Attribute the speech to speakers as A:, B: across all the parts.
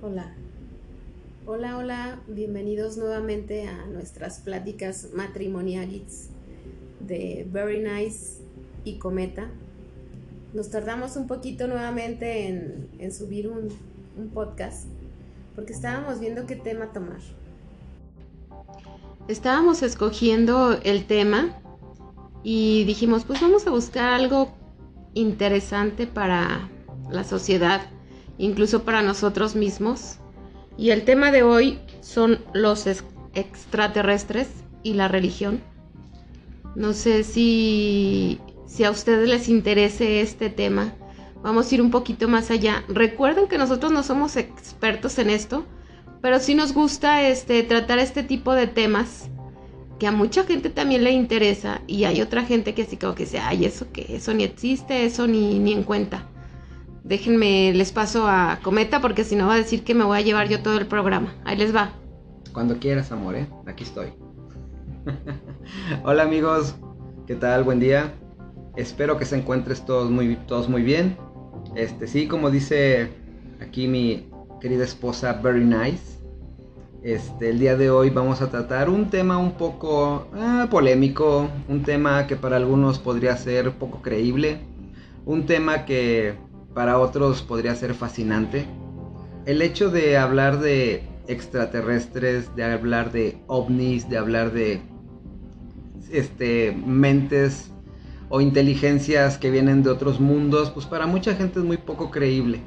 A: Hola. Hola, hola, bienvenidos nuevamente a nuestras pláticas matrimoniales de Very Nice y Cometa. Nos tardamos un poquito nuevamente en, subir un, un podcast porque estábamos viendo qué tema tomar. Estábamos escogiendo el tema y dijimos, pues vamos a buscar algo interesante para la sociedad, incluso para nosotros mismos. Y el tema de hoy son los extraterrestres y la religión. No sé si, si a ustedes les interese este tema. Vamos a ir un poquito más allá. Recuerden que nosotros no somos expertos en esto, pero sí nos gusta este, tratar este tipo de temas que a mucha gente también le interesa y hay otra gente que así como que dice, ay, eso que eso ni existe, eso ni, ni en cuenta. Déjenme, les paso a Cometa porque si no va a decir que me voy a llevar yo todo el programa. Ahí les va.
B: Cuando quieras, amor, ¿eh? Aquí estoy. Hola amigos, ¿qué tal? Buen día. Espero que se encuentres todos muy, todos muy bien. Este, sí, como dice aquí mi querida esposa, very nice. Este, el día de hoy vamos a tratar un tema un poco eh, polémico, un tema que para algunos podría ser poco creíble, un tema que para otros podría ser fascinante. El hecho de hablar de extraterrestres, de hablar de ovnis, de hablar de este, mentes o inteligencias que vienen de otros mundos, pues para mucha gente es muy poco creíble.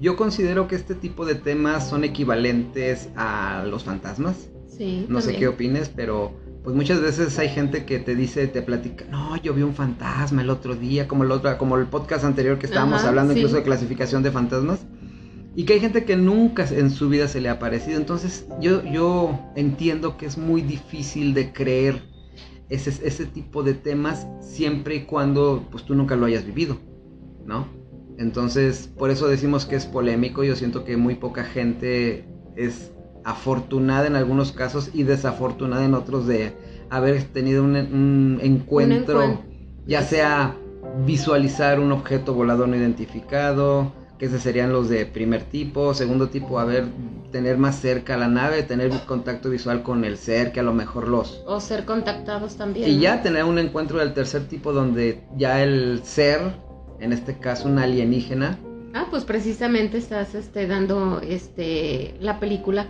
B: Yo considero que este tipo de temas son equivalentes a los fantasmas.
A: Sí.
B: No sé qué opines, pero pues muchas veces hay gente que te dice, te platica, no, yo vi un fantasma el otro día, como el otro, como el podcast anterior que estábamos hablando incluso de clasificación de fantasmas. Y que hay gente que nunca en su vida se le ha aparecido. Entonces yo, yo entiendo que es muy difícil de creer ese, ese tipo de temas siempre y cuando pues tú nunca lo hayas vivido, ¿no? Entonces, por eso decimos que es polémico. Yo siento que muy poca gente es afortunada en algunos casos y desafortunada en otros de haber tenido un, encuentro, ya sea visualizar un objeto volador no identificado, que esos serían los de primer tipo, segundo tipo, haber tener más cerca la nave, tener contacto visual con el ser, que a lo mejor los...
A: O ser contactados también.
B: Y ya tener un encuentro del tercer tipo donde ya el ser en este caso un alienígena.
A: Ah, pues precisamente estás este, dando este, la película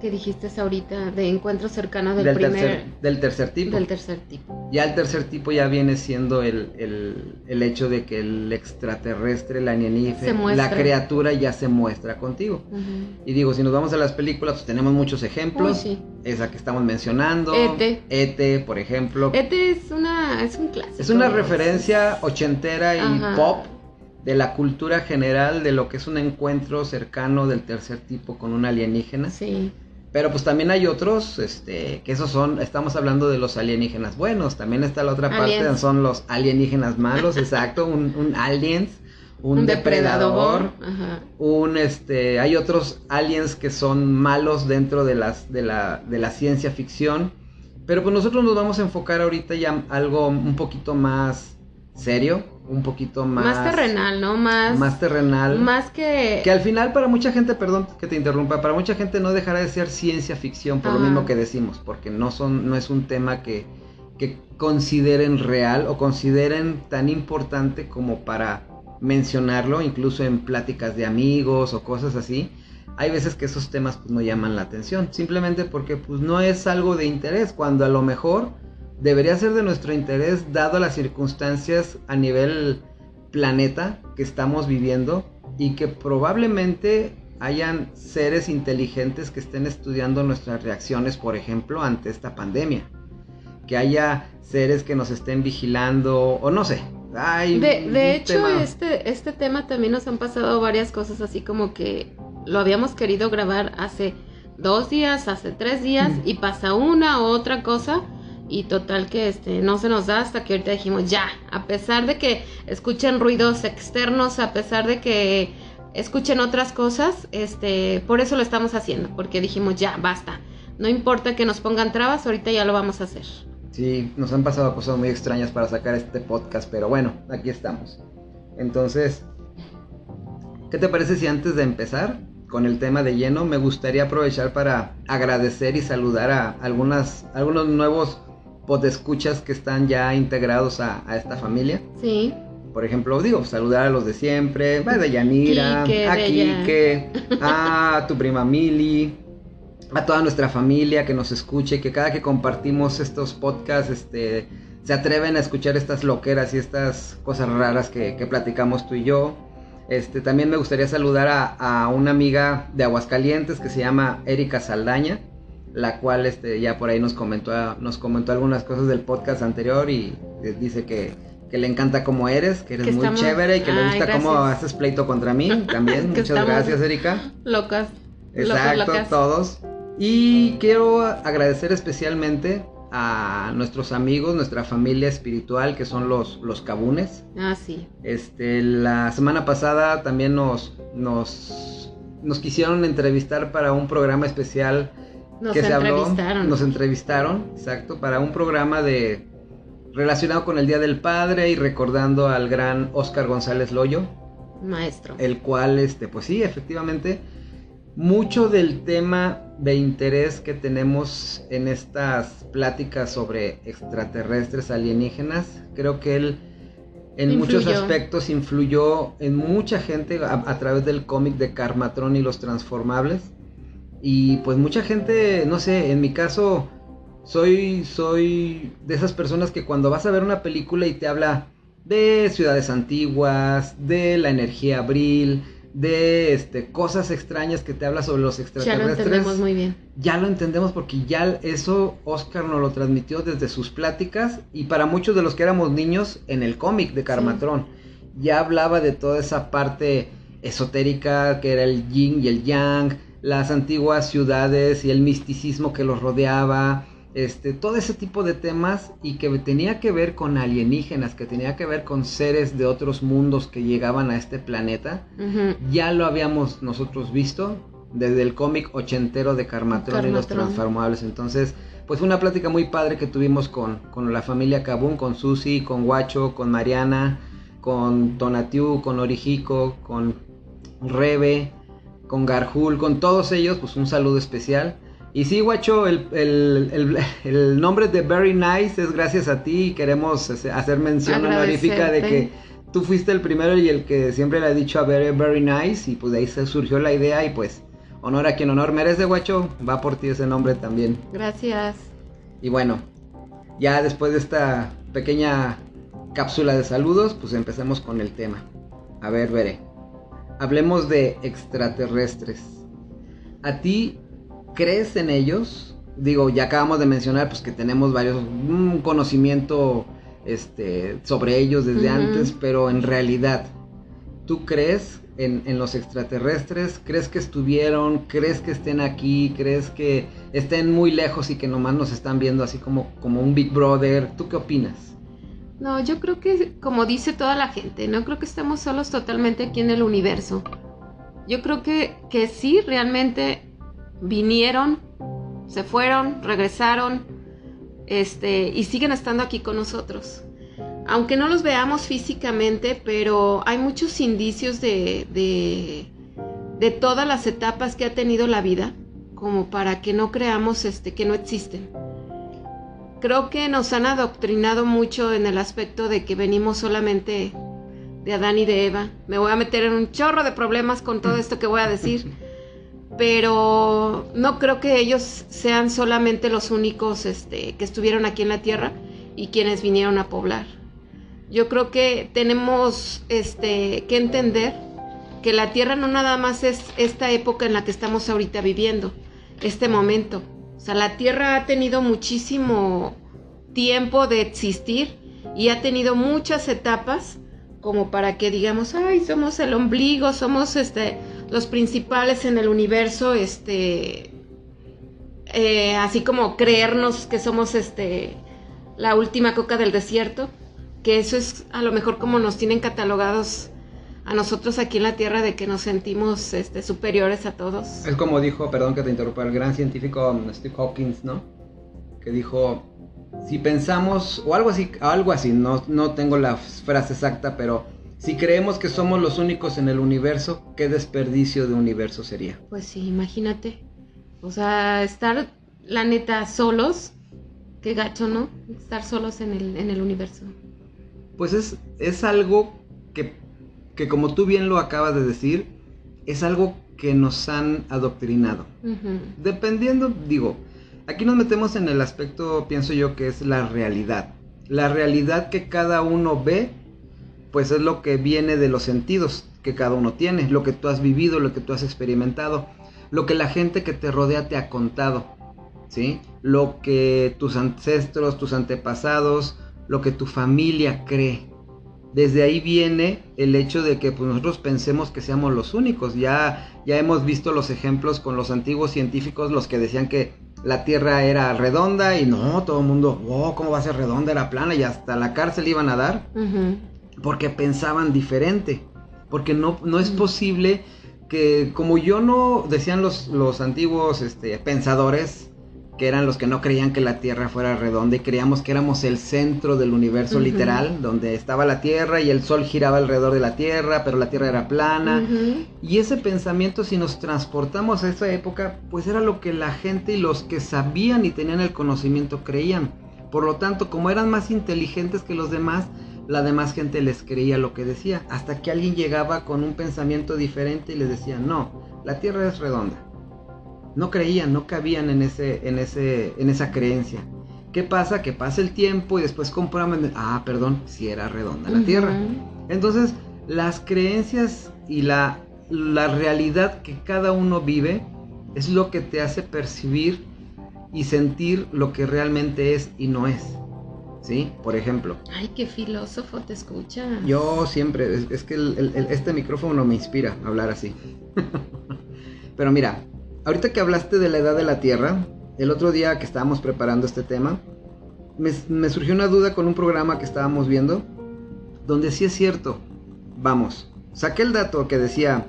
A: que dijiste ahorita de encuentro cercano del, primer...
B: Tercer, del tercer tipo.
A: Del tercer tipo.
B: Ya el tercer tipo ya viene siendo el, hecho de que el extraterrestre, el alienígena, la criatura ya se muestra contigo. Y digo, si nos vamos a las películas, pues tenemos muchos ejemplos.
A: sí.
B: Esa que estamos mencionando.
A: Ete.
B: Ete, por ejemplo.
A: Ete es una, es un clásico.
B: Es una referencia ochentera y pop de la cultura general de lo que es un encuentro cercano del tercer tipo con un alienígena.
A: Sí.
B: Pero pues también hay otros, este, que esos son, estamos hablando de los alienígenas buenos, también está la otra parte, son los alienígenas malos, exacto, un, un aliens, un, depredador, un este, hay otros aliens que son malos dentro de las, de la, de la ciencia ficción, pero pues nosotros nos vamos a enfocar ahorita ya algo un poquito más serio, un poquito más...
A: Más terrenal, ¿no? Más...
B: Más terrenal.
A: Más que...
B: Que al final para mucha gente, perdón que te interrumpa, para mucha gente no dejará de ser ciencia ficción por lo mismo que decimos, porque no, son, no es un tema que, que consideren real o consideren tan importante como para mencionarlo, incluso en pláticas de amigos o cosas así. Hay veces que esos temas pues, no llaman la atención, simplemente porque pues no es algo de interés, cuando a lo mejor debería ser de nuestro interés dado las circunstancias a nivel planeta que estamos viviendo y que probablemente hayan seres inteligentes que estén estudiando nuestras reacciones, por ejemplo, ante esta pandemia. Que haya seres que nos estén vigilando o no sé.
A: de, hecho, este, este tema también nos han pasado varias cosas así como que lo habíamos querido grabar hace dos días, hace tres días y pasa una u otra cosa y total que este no se nos da hasta que ahorita dijimos ya, a pesar de que escuchen ruidos externos, a pesar de que escuchen otras cosas, este, por eso lo estamos haciendo, porque dijimos ya, basta. No importa que nos pongan trabas, ahorita ya lo vamos a hacer.
B: Sí, nos han pasado cosas muy extrañas para sacar este podcast, pero bueno, aquí estamos. Entonces, ¿qué te parece si antes de empezar con el tema de lleno, me gustaría aprovechar para agradecer y saludar a algunas, algunos nuevos podescuchas que están ya integrados a, esta familia.
A: Sí.
B: Por ejemplo, digo, saludar a los de siempre, a Yanira, a Kike, a tu prima Mili, a toda nuestra familia que nos escuche, que cada que compartimos estos podcasts, este, se atreven a escuchar estas loqueras y estas cosas raras que, platicamos tú y yo. Este, también me gustaría saludar a, a, una amiga de Aguascalientes que se llama Erika Saldaña la cual este, ya por ahí nos comentó, nos comentó algunas cosas del podcast anterior y dice que, le encanta cómo eres, que eres muy chévere y que le gusta cómo haces pleito contra mí también. Muchas gracias, Erika.
A: Locas.
B: Exacto, todos. Y quiero agradecer especialmente a nuestros amigos, nuestra familia espiritual, que son los, los cabunes.
A: Ah, sí.
B: Este, la semana pasada también nos, nos, nos quisieron entrevistar para un programa especial
A: nos que entrevistaron.
B: nos entrevistaron, exacto, para un programa de relacionado con el Día del Padre y recordando al gran Oscar González Loyo,
A: maestro.
B: El cual este pues sí, efectivamente mucho del tema de interés que tenemos en estas pláticas sobre extraterrestres alienígenas, creo que él en muchos aspectos influyó en mucha gente a, a través del cómic de Carmatron y los Transformables y pues mucha gente, no sé, en mi caso, soy, soy de esas personas que cuando vas a ver una película y te habla de ciudades antiguas, de la energía abril, de este, cosas extrañas que te habla sobre los extraterrestres.
A: Ya lo entendemos muy bien.
B: Ya lo entendemos porque ya eso Oscar nos lo transmitió desde sus pláticas y para muchos de los que éramos niños en el cómic de Carmatrón. Ya hablaba de toda esa parte esotérica que era el yin y el yang, las antiguas ciudades y el misticismo que los rodeaba, este, todo ese tipo de temas y que tenía que ver con alienígenas, que tenía que ver con seres de otros mundos que llegaban a este planeta, ya lo habíamos nosotros visto desde el cómic ochentero de Carmatron, y los Transformables. Entonces, pues fue una plática muy padre que tuvimos con, con la familia Kabun, con Susi, con Guacho, con Mariana, con Tonatiu, con Orijico, con Rebe, con Garjul, con todos ellos, pues un saludo especial. Y sí, guacho, el, el, nombre de Very Nice es gracias a ti y queremos hacer mención honorífica de que tú fuiste el primero y el que siempre le ha dicho a Very, Very Nice y pues de ahí se surgió la idea y pues honor a quien honor merece, guacho, va por ti ese nombre también.
A: Gracias.
B: Y bueno, ya después de esta pequeña cápsula de saludos, pues empecemos con el tema. A ver, veré hablemos de extraterrestres. ¿A ti crees en ellos? Digo, ya acabamos de mencionar pues que tenemos varios un conocimiento este sobre ellos desde antes, pero en realidad ¿tú crees en, en, los extraterrestres? ¿Crees que estuvieron? ¿Crees que estén aquí? ¿Crees que estén muy lejos y que nomás nos están viendo así como, como un Big Brother? ¿Tú qué opinas?
A: No, yo creo que, como dice toda la gente, no creo que estemos solos totalmente aquí en el universo. Yo creo que, que sí, realmente vinieron, se fueron, regresaron, este, y siguen estando aquí con nosotros. Aunque no los veamos físicamente, pero hay muchos indicios de, de, de todas las etapas que ha tenido la vida, como para que no creamos este, que no existen creo que nos han adoctrinado mucho en el aspecto de que venimos solamente de Adán y de Eva. Me voy a meter en un chorro de problemas con todo esto que voy a decir, pero no creo que ellos sean solamente los únicos este, que estuvieron aquí en la Tierra y quienes vinieron a poblar. Yo creo que tenemos este, que entender que la Tierra no nada más es esta época en la que estamos ahorita viviendo, este momento sea, la Tierra ha tenido muchísimo tiempo de existir y ha tenido muchas etapas como para que digamos, ay, somos el ombligo, somos este, los principales en el universo, este, eh, así como creernos que somos este, la última coca del desierto, que eso es a lo mejor como nos tienen catalogados a nosotros aquí en la Tierra de que nos sentimos este, superiores a todos.
B: Es como dijo, perdón que te interrumpa, el gran científico um, Steve Hawkins, ¿no? Que dijo, si pensamos, o algo así, algo así, no, no tengo la frase exacta, pero Si creemos que somos los únicos en el universo, ¿qué desperdicio de universo sería?
A: Pues sí, imagínate. O sea, estar, la neta, solos, qué gacho, ¿no? Estar solos en el, en el universo.
B: Pues es, es algo que, que, como tú bien lo acabas de decir, es algo que nos han adoctrinado. Dependiendo, digo, aquí nos metemos en el aspecto, pienso yo, que es la realidad. La realidad que cada uno ve pues es lo que viene de los sentidos que cada uno tiene, lo que tú has vivido, lo que tú has experimentado, lo que la gente que te rodea te ha contado, ¿sí? Lo que tus ancestros, tus antepasados, lo que tu familia cree. Desde ahí viene el hecho de que pues, nosotros pensemos que seamos los únicos. Ya, ya hemos visto los ejemplos con los antiguos científicos, los que decían que la Tierra era redonda y no, todo el mundo, oh, ¿cómo va a ser redonda? Era plana y hasta la cárcel iban a dar porque pensaban diferente, porque no, no es posible que como yo no, decían los, los antiguos este, pensadores, que eran los que no creían que la Tierra fuera redonda y creíamos que éramos el centro del universo literal, donde estaba la Tierra y el Sol giraba alrededor de la Tierra, pero la Tierra era plana. Y ese pensamiento, si nos transportamos a esa época, pues era lo que la gente y los que sabían y tenían el conocimiento creían. Por lo tanto, como eran más inteligentes que los demás, la demás gente les creía lo que decía, hasta que alguien llegaba con un pensamiento diferente y les decía, no, la Tierra es redonda. No creían, no cabían en, ese, en, ese, en esa creencia. ¿Qué pasa? Que pasa el tiempo y después compraban, ah, perdón, si era redonda la Tierra. Entonces, las creencias y la, la realidad que cada uno vive es lo que te hace percibir y sentir lo que realmente es y no es. ¿sí? Por ejemplo.
A: Ay, qué filósofo te escucha.
B: Yo siempre, es, que este micrófono me inspira a hablar así. Pero mira, ahorita que hablaste de la edad de la Tierra, el otro día que estábamos preparando este tema, me, surgió una duda con un programa que estábamos viendo, donde sí es cierto, vamos, saqué el dato que decía,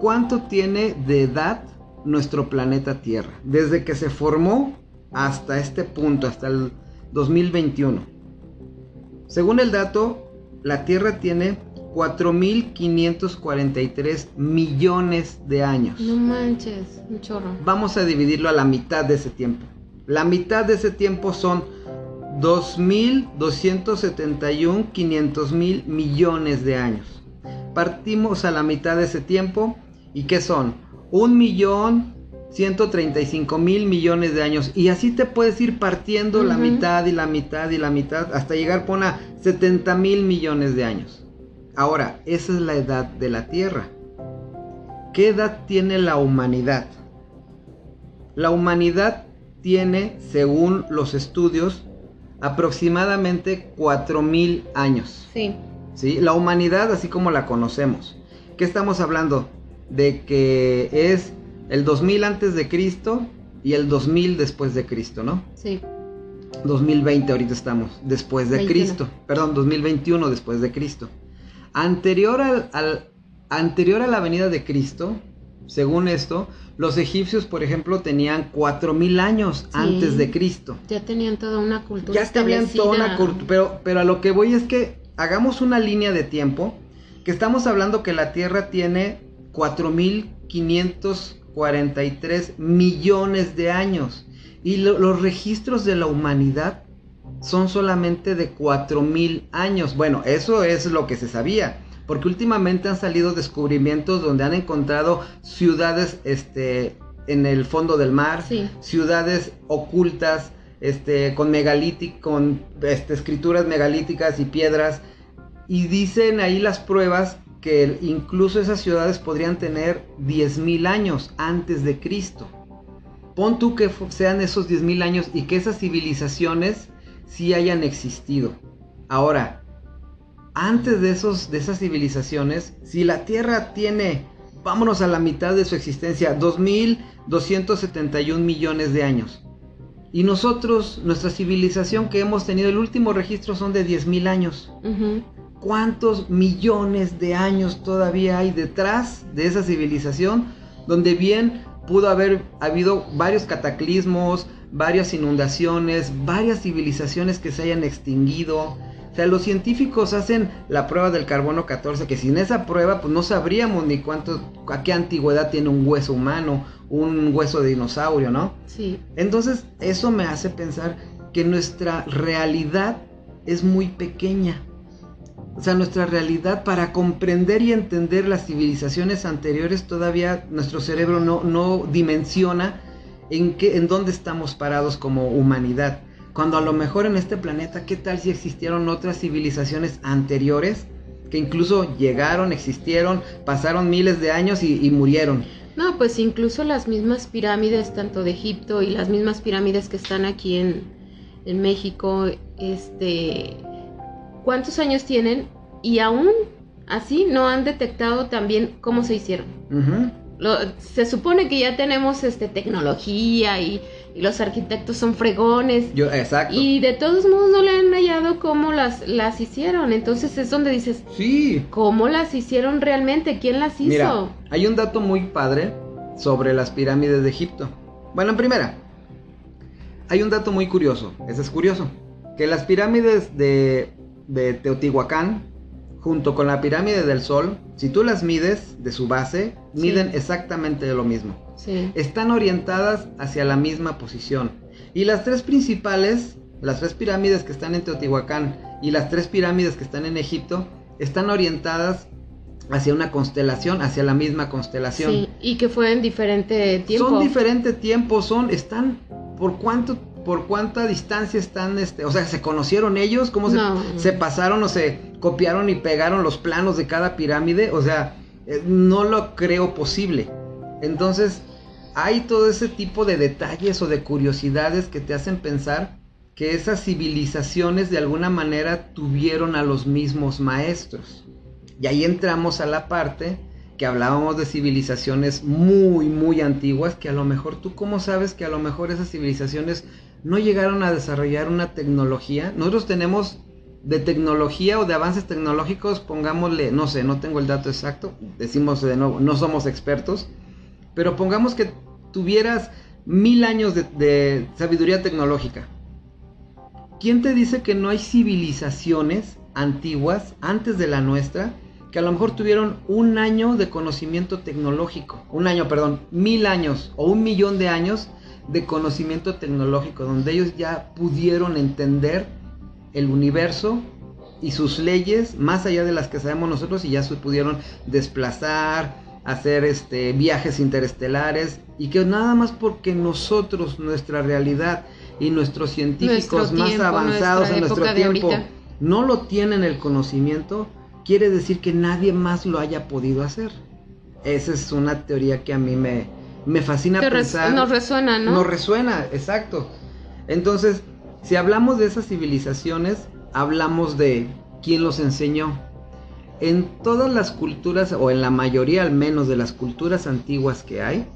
B: ¿cuánto tiene de edad nuestro planeta Tierra? Desde que se formó hasta este punto, hasta el 2021. Según el dato, la Tierra tiene 4.543 millones de años.
A: No manches, un chorro.
B: Vamos a dividirlo a la mitad de ese tiempo. La mitad de ese tiempo son 2.271 500 mil millones de años. Partimos a la mitad de ese tiempo y ¿qué son? Un millón 135 mil millones de años. Y así te puedes ir partiendo la mitad y la mitad y la mitad hasta llegar por a 70 mil millones de años. Ahora, esa es la edad de la Tierra. ¿Qué edad tiene la humanidad? La humanidad tiene, según los estudios, aproximadamente 4 mil años.
A: Sí.
B: ¿Sí? La humanidad así como la conocemos. ¿Qué estamos hablando? De que es el 2000 antes de Cristo y el 2000 después de Cristo, ¿no?
A: Sí.
B: 2020 ahorita estamos, después de Cristo. Perdón, 2021 después de Cristo. Anterior, al, anterior a la venida de Cristo, según esto, los egipcios, por ejemplo, tenían 4000 años antes de Cristo.
A: Ya tenían toda una cultura.
B: Ya tenían toda una cultura. Pero, pero a lo que voy es que hagamos una línea de tiempo, que estamos hablando que la Tierra tiene 4500 43 millones de años. Y los registros de la humanidad son solamente de 4 mil años. Bueno, eso es lo que se sabía. Porque últimamente han salido descubrimientos donde han encontrado ciudades este, en el fondo del mar, ciudades ocultas, este, con megalíticos, con este, escrituras megalíticas y piedras. Y dicen ahí las pruebas que incluso esas ciudades podrían tener 10.000 años antes de Cristo. Pon tú que sean esos 10.000 años y que esas civilizaciones sí hayan existido. Ahora, antes de, esos, de esas civilizaciones, si la Tierra tiene, vámonos a la mitad de su existencia, 2.271 millones de años. Y nosotros, nuestra civilización que hemos tenido, el último registro son de 10.000 años cuántos millones de años todavía hay detrás de esa civilización, donde bien pudo haber habido varios cataclismos, varias inundaciones, varias civilizaciones que se hayan extinguido, O sea, los científicos hacen la prueba del carbono 14, que sin esa prueba pues no sabríamos ni cuánto, a qué antigüedad tiene un hueso humano, un hueso de dinosaurio, ¿no?
A: Sí.
B: Entonces, eso me hace pensar que nuestra realidad es muy pequeña. O sea, nuestra realidad para comprender y entender las civilizaciones anteriores todavía nuestro cerebro no, no dimensiona en, qué, en dónde estamos parados como humanidad. Cuando a lo mejor en este planeta, ¿qué tal si existieron otras civilizaciones anteriores que incluso llegaron, existieron, pasaron miles de años y, murieron?
A: No, pues incluso las mismas pirámides, tanto de Egipto y las mismas pirámides que están aquí en, en México, este, ¿cuántos años tienen? Y aún así no han detectado también cómo se hicieron. Se supone que ya tenemos este, tecnología y y los arquitectos son fregones.
B: Yo, exacto.
A: Y de todos modos no le han hallado cómo las, las hicieron. Entonces es donde dices,
B: sí.
A: ¿Cómo las hicieron realmente? ¿Quién las hizo?
B: Mira, hay un dato muy padre sobre las pirámides de Egipto. Bueno, en primera, hay un dato muy curioso. Ese es curioso. Que las pirámides de, de Teotihuacán, junto con la pirámide del Sol, si tú las mides de su base, miden exactamente lo mismo están orientadas hacia la misma posición. Y las tres principales, las tres pirámides que están en Teotihuacán y las tres pirámides que están en Egipto, están orientadas hacia una constelación, hacia la misma constelación. Sí,
A: y que fue en diferente tiempo.
B: Son diferente tiempo, son, están, ¿por cuánto, por cuánta distancia están, este, o sea, se conocieron ellos, cómo se, se, pasaron o se copiaron y pegaron los planos de cada pirámide, o sea, eh, no lo creo posible. Entonces, hay todo ese tipo de detalles o de curiosidades que te hacen pensar que esas civilizaciones de alguna manera tuvieron a los mismos maestros. Y ahí entramos a la parte que hablábamos de civilizaciones muy, muy antiguas, que a lo mejor tú cómo sabes que a lo mejor esas civilizaciones no llegaron a desarrollar una tecnología. Nosotros tenemos de tecnología o de avances tecnológicos, pongámosle, no sé, no tengo el dato exacto, decimos de nuevo, no somos expertos, pero pongamos que tuvieras mil años de, sabiduría tecnológica. ¿Quién te dice que no hay civilizaciones antiguas, antes de la nuestra, que a lo mejor tuvieron un año de conocimiento tecnológico? Un año, perdón, mil años o un millón de años de conocimiento tecnológico, donde ellos ya pudieron entender el universo y sus leyes más allá de las que sabemos nosotros y ya se pudieron desplazar, hacer este, viajes interestelares y que nada más porque nosotros, nuestra realidad y nuestros científicos más avanzados en nuestro tiempo no lo tienen el conocimiento, quiere decir que nadie más lo haya podido hacer. Esa es una teoría que a mí me, me fascina pensar.
A: nos resuena, ¿no?
B: Nos resuena, exacto. Entonces, si hablamos de esas civilizaciones, hablamos de quién los enseñó en todas las culturas, o en la mayoría al menos de las culturas antiguas que hay,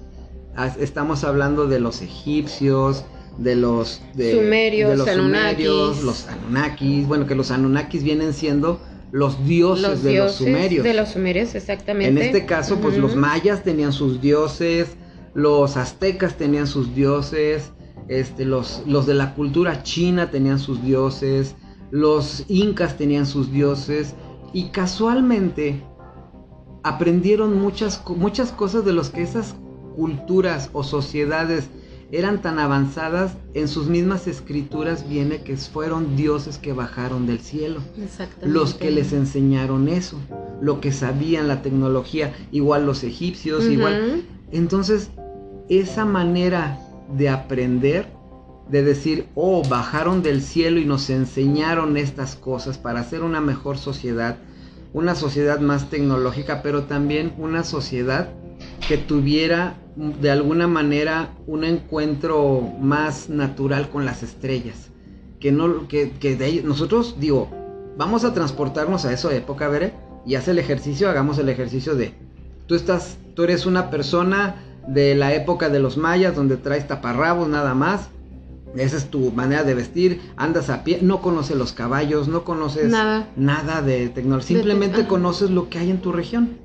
B: estamos hablando de los egipcios, de los
A: sumerios,
B: de los, sumerios los anunnakis, bueno, que los anunnakis vienen siendo los dioses, de los sumerios.
A: De los sumerios, exactamente.
B: En este caso, pues los mayas tenían sus dioses, los aztecas tenían sus dioses, este, los, los de la cultura china tenían sus dioses, los incas tenían sus dioses, y casualmente aprendieron muchas, muchas cosas de los que esas culturas o sociedades eran tan avanzadas, en sus mismas escrituras viene que fueron dioses que bajaron del cielo. Los que les enseñaron eso, lo que sabían la tecnología, igual los egipcios, igual. Entonces, esa manera de aprender, de decir, oh, bajaron del cielo y nos enseñaron estas cosas para hacer una mejor sociedad, una sociedad más tecnológica, pero también una sociedad que tuviera de alguna manera un encuentro más natural con las estrellas. Que no, que, de nosotros, digo, vamos a transportarnos a esa época, veré, y haz el ejercicio, hagamos el ejercicio de, tú estás, tú eres una persona de la época de los mayas, donde traes taparrabos nada más, esa es tu manera de vestir, andas a pie, no conoces los caballos, no conoces
A: nada,
B: nada de tecnología, simplemente conoces lo que hay en tu región.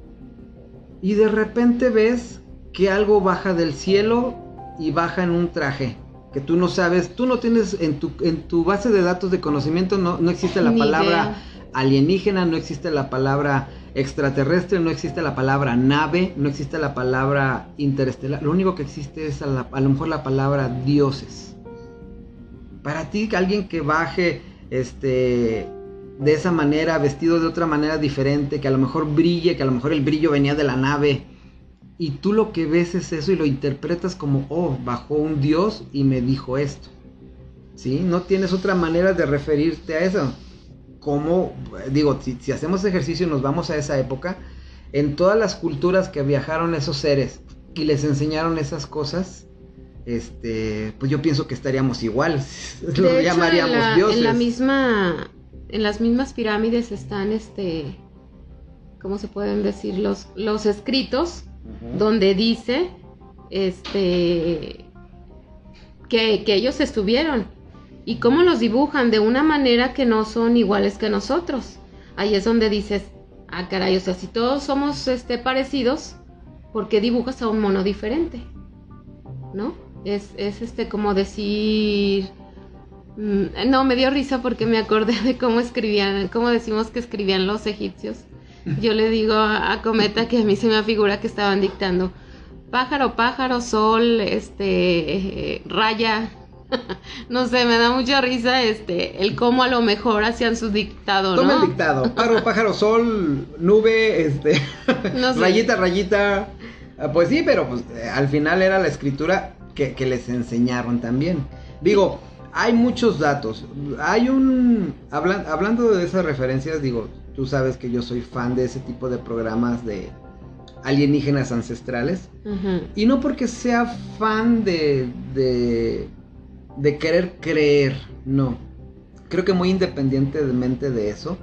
B: Y de repente ves que algo baja del cielo y baja en un traje. que tú no sabes, tú no tienes en tu, en tu base de datos de conocimiento, no, no existe la palabra alienígena, no existe la palabra extraterrestre, no existe la palabra nave, no existe la palabra interestelar, lo único que existe es a, lo mejor la palabra dioses. Para ti, alguien que baje este, de esa manera, vestido de otra manera diferente, que a lo mejor brille, que a lo mejor el brillo venía de la nave, y tú lo que ves es eso y lo interpretas como, oh, bajó un dios y me dijo esto. ¿Sí? No tienes otra manera de referirte a eso cómo, digo, si, hacemos ejercicio y nos vamos a esa época, en todas las culturas que viajaron esos seres y les enseñaron esas cosas, este, pues yo pienso que estaríamos igual, lo llamaríamos
A: en la,
B: dioses.
A: En la misma, en las mismas pirámides están, este, ¿cómo se pueden decir? Los, los escritos donde dice, este, que, que ellos estuvieron y cómo los dibujan de una manera que no son iguales que nosotros. Ahí es donde dices, ah, caray, o sea, si todos somos este, parecidos, ¿por qué dibujas a un mono diferente? ¿No? Es, es este como decir... Mm, no, me dio risa porque me acordé de cómo escribían, cómo decimos que escribían los egipcios. Yo le digo a, Cometa que a mí se me figura que estaban dictando pájaro, pájaro, sol, este, eh, raya, no sé, me da mucha risa este el cómo a lo mejor hacían su dictado,
B: ¿no? Toma el dictado. Pájaro, pájaro, sol, nube, este, rayita, rayita. Ah, pues sí, pero pues eh, al final era la escritura que, les enseñaron también. Digo, hay muchos datos. Hay un... hablando de esas referencias, digo, tú sabes que yo soy fan de ese tipo de programas de alienígenas ancestrales. Y no porque sea fan de, de de querer creer, no. Creo que muy independientemente de eso,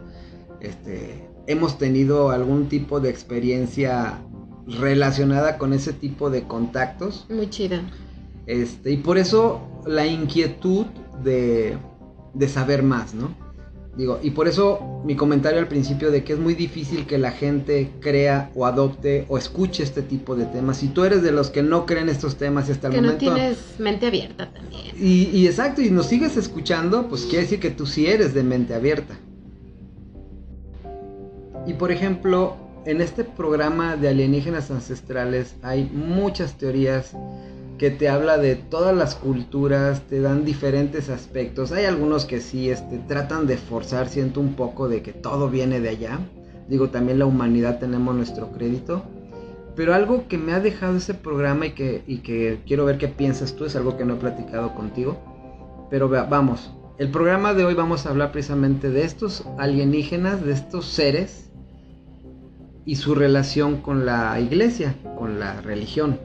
B: este, hemos tenido algún tipo de experiencia relacionada con ese tipo de contactos.
A: Muy chida.
B: Este, y por eso la inquietud de, de saber más, ¿no? Digo, y por eso mi comentario al principio de que es muy difícil que la gente crea o adopte o escuche este tipo de temas. Si tú eres de los que no creen estos temas hasta el momento.
A: Que no tienes mente abierta también.
B: Y, y exacto, y nos sigues escuchando, pues quiere decir que tú sí eres de mente abierta. Y por ejemplo, en este programa de alienígenas ancestrales hay muchas teorías que te habla de todas las culturas, te dan diferentes aspectos. Hay algunos que sí este, tratan de forzar, siento un poco de que todo viene de allá. Digo, también la humanidad tenemos nuestro crédito. Pero algo que me ha dejado ese programa y que, y que quiero ver qué piensas tú, es algo que no he platicado contigo. Pero vamos, el programa de hoy vamos a hablar precisamente de estos alienígenas, de estos seres y su relación con la iglesia, con la religión.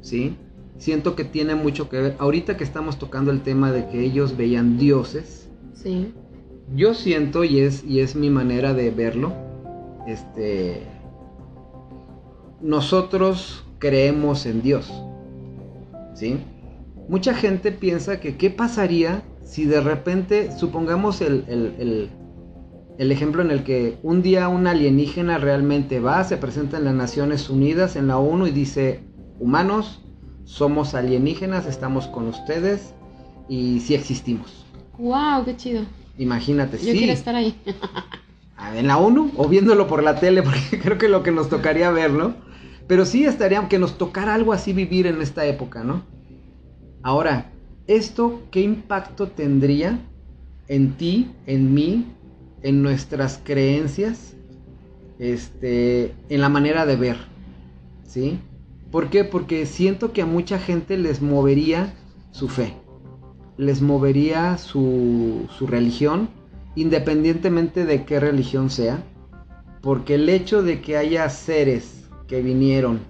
B: ¿Sí? Siento que tiene mucho que ver. Ahorita que estamos tocando el tema de que ellos veían dioses.
A: Sí.
B: Yo siento, y es, y es mi manera de verlo, este. Nosotros creemos en Dios. ¿Sí? Mucha gente piensa que qué pasaría si de repente, supongamos el, el, el ejemplo en el que un día un alienígena realmente va, se presenta en las Naciones Unidas, en la ONU y dice, humanos, somos alienígenas, estamos con ustedes y sí existimos.
A: ¡Wow! ¡Qué chido!
B: Imagínate,
A: Yo quiero estar ahí.
B: en la ONU o viéndolo por la tele, porque creo que lo que nos tocaría verlo. Pero sí estaría, que nos tocara algo así vivir en esta época, ¿no? Ahora, ¿esto qué impacto tendría en ti, en mí, en nuestras creencias, este, en la manera de ver? ¿Sí? ¿Por qué? Porque siento que a mucha gente les movería su fe, les movería su, su religión, independientemente de qué religión sea, porque el hecho de que haya seres que vinieron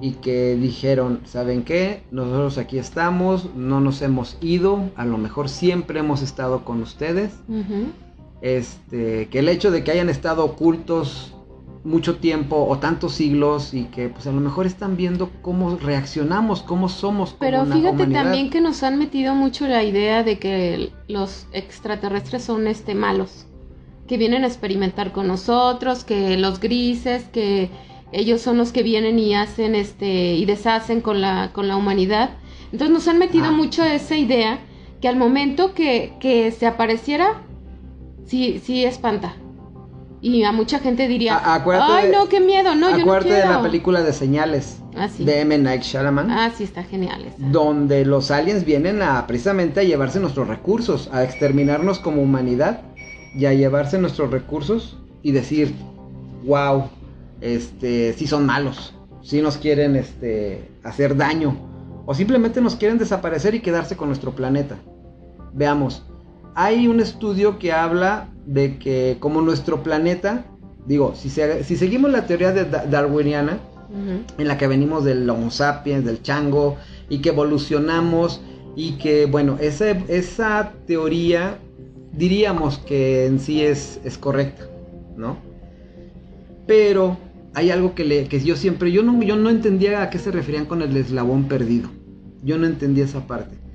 B: y que dijeron, ¿saben qué? Nosotros aquí estamos, no nos hemos ido, a lo mejor siempre hemos estado con ustedes. Este, que el hecho de que hayan estado ocultos mucho tiempo o tantos siglos y que pues a lo mejor están viendo cómo reaccionamos, cómo somos. Como
A: Pero fíjate también que nos han metido mucho la idea de que los extraterrestres son este malos, que vienen a experimentar con nosotros, que los grises, que ellos son los que vienen y hacen este y deshacen con la con la humanidad. Entonces nos han metido ah. mucho esa idea que al momento que, que se apareciera, sí, sí espanta. Y a mucha gente diría, ay, no, qué miedo, no, yo no quiero.
B: de la película de Señales ah, de M. Night Shyamalan.
A: Ah, sí, está genial.
B: Donde los aliens vienen a precisamente a llevarse nuestros recursos, a exterminarnos como humanidad y a llevarse nuestros recursos y decir, wow, este, si son malos, si nos quieren este, hacer daño o simplemente nos quieren desaparecer y quedarse con nuestro planeta. Veamos, hay un estudio que habla de que como nuestro planeta, digo, si, si seguimos la teoría de darwiniana, en la que venimos del Homo sapiens, del chango, y que evolucionamos, y que, bueno, esa, esa teoría diríamos que en sí es, es correcta, ¿no? Pero hay algo que, le, que yo siempre, yo no, yo no entendía a qué se referían con el eslabón perdido. Yo no entendía esa parte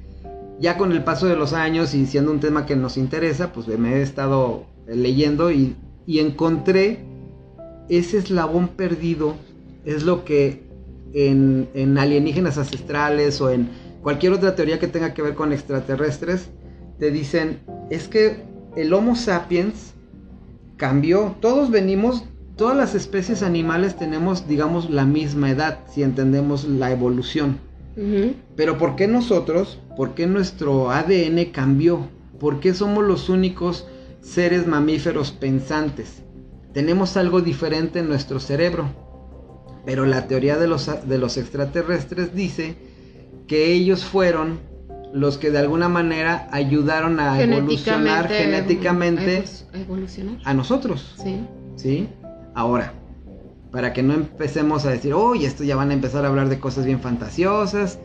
B: ya con el paso de los años y siendo un tema que nos interesa, pues me he estado leyendo y, encontré ese eslabón perdido, es lo que en, en, alienígenas ancestrales o en cualquier otra teoría que tenga que ver con extraterrestres, te dicen, es que el Homo sapiens cambió, todos venimos, todas las especies animales tenemos, digamos, la misma edad, si entendemos la evolución pero ¿por qué nosotros, por qué nuestro ADN cambió? ¿Por qué somos los únicos seres mamíferos pensantes? Tenemos algo diferente en nuestro cerebro. Pero la teoría de los, de los extraterrestres dice que ellos fueron los que de alguna manera ayudaron a evolucionar genéticamente a nosotros. Sí. ¿Sí? Ahora, para que no empecemos a decir, oye, esto ya van a empezar a hablar de cosas bien fantasiosas.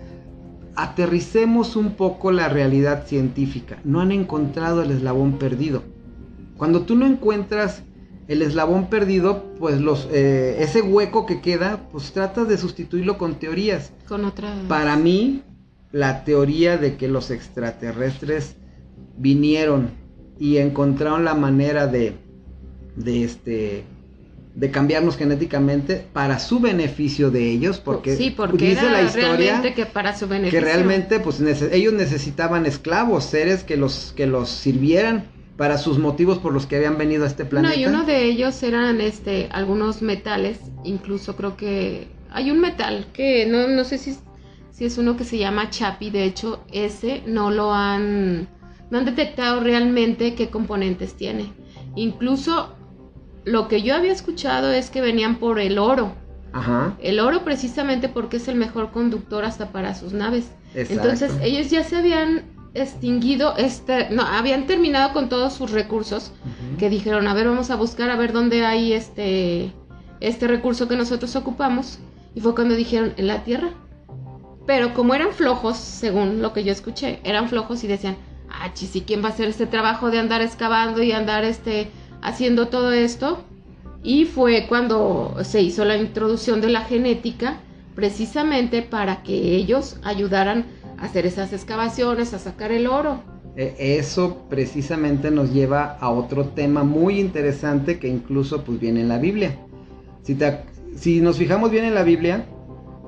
B: Aterricemos un poco la realidad científica. No han encontrado el eslabón perdido. Cuando tú no encuentras el eslabón perdido, pues los, eh, ese hueco que queda, pues tratas de sustituirlo con teorías.
A: Con otra.
B: Para mí, la teoría de que los extraterrestres vinieron y encontraron la manera de, de este, de cambiarnos genéticamente para su beneficio de ellos, porque,
A: sí, porque dice la historia que para su beneficio.
B: Que realmente pues ellos necesitaban esclavos, seres que los que los sirvieran para sus motivos por los que habían venido a este planeta.
A: No, y uno de ellos eran este algunos metales, incluso creo que hay un metal que no no sé si si es uno que se llama chapi, de hecho ese no lo han no han detectado realmente qué componentes tiene. Incluso lo que yo había escuchado es que venían por el oro. Ajá. El oro precisamente porque es el mejor conductor hasta para sus naves. Entonces ellos ya se habían extinguido, este, no, habían terminado con todos sus recursos, que dijeron, a ver, vamos a buscar a ver dónde hay este, este recurso que nosotros ocupamos. Y fue cuando dijeron, en la Tierra. Pero como eran flojos, según lo que yo escuché, eran flojos y decían, ah, chis, ¿y quién va a hacer este trabajo de andar excavando y andar este haciendo todo esto y fue cuando se hizo la introducción de la genética precisamente para que ellos ayudaran a hacer esas excavaciones, a sacar el oro.
B: E, eso precisamente nos lleva a otro tema muy interesante que incluso pues viene en la Biblia. Si, si nos fijamos bien en la Biblia,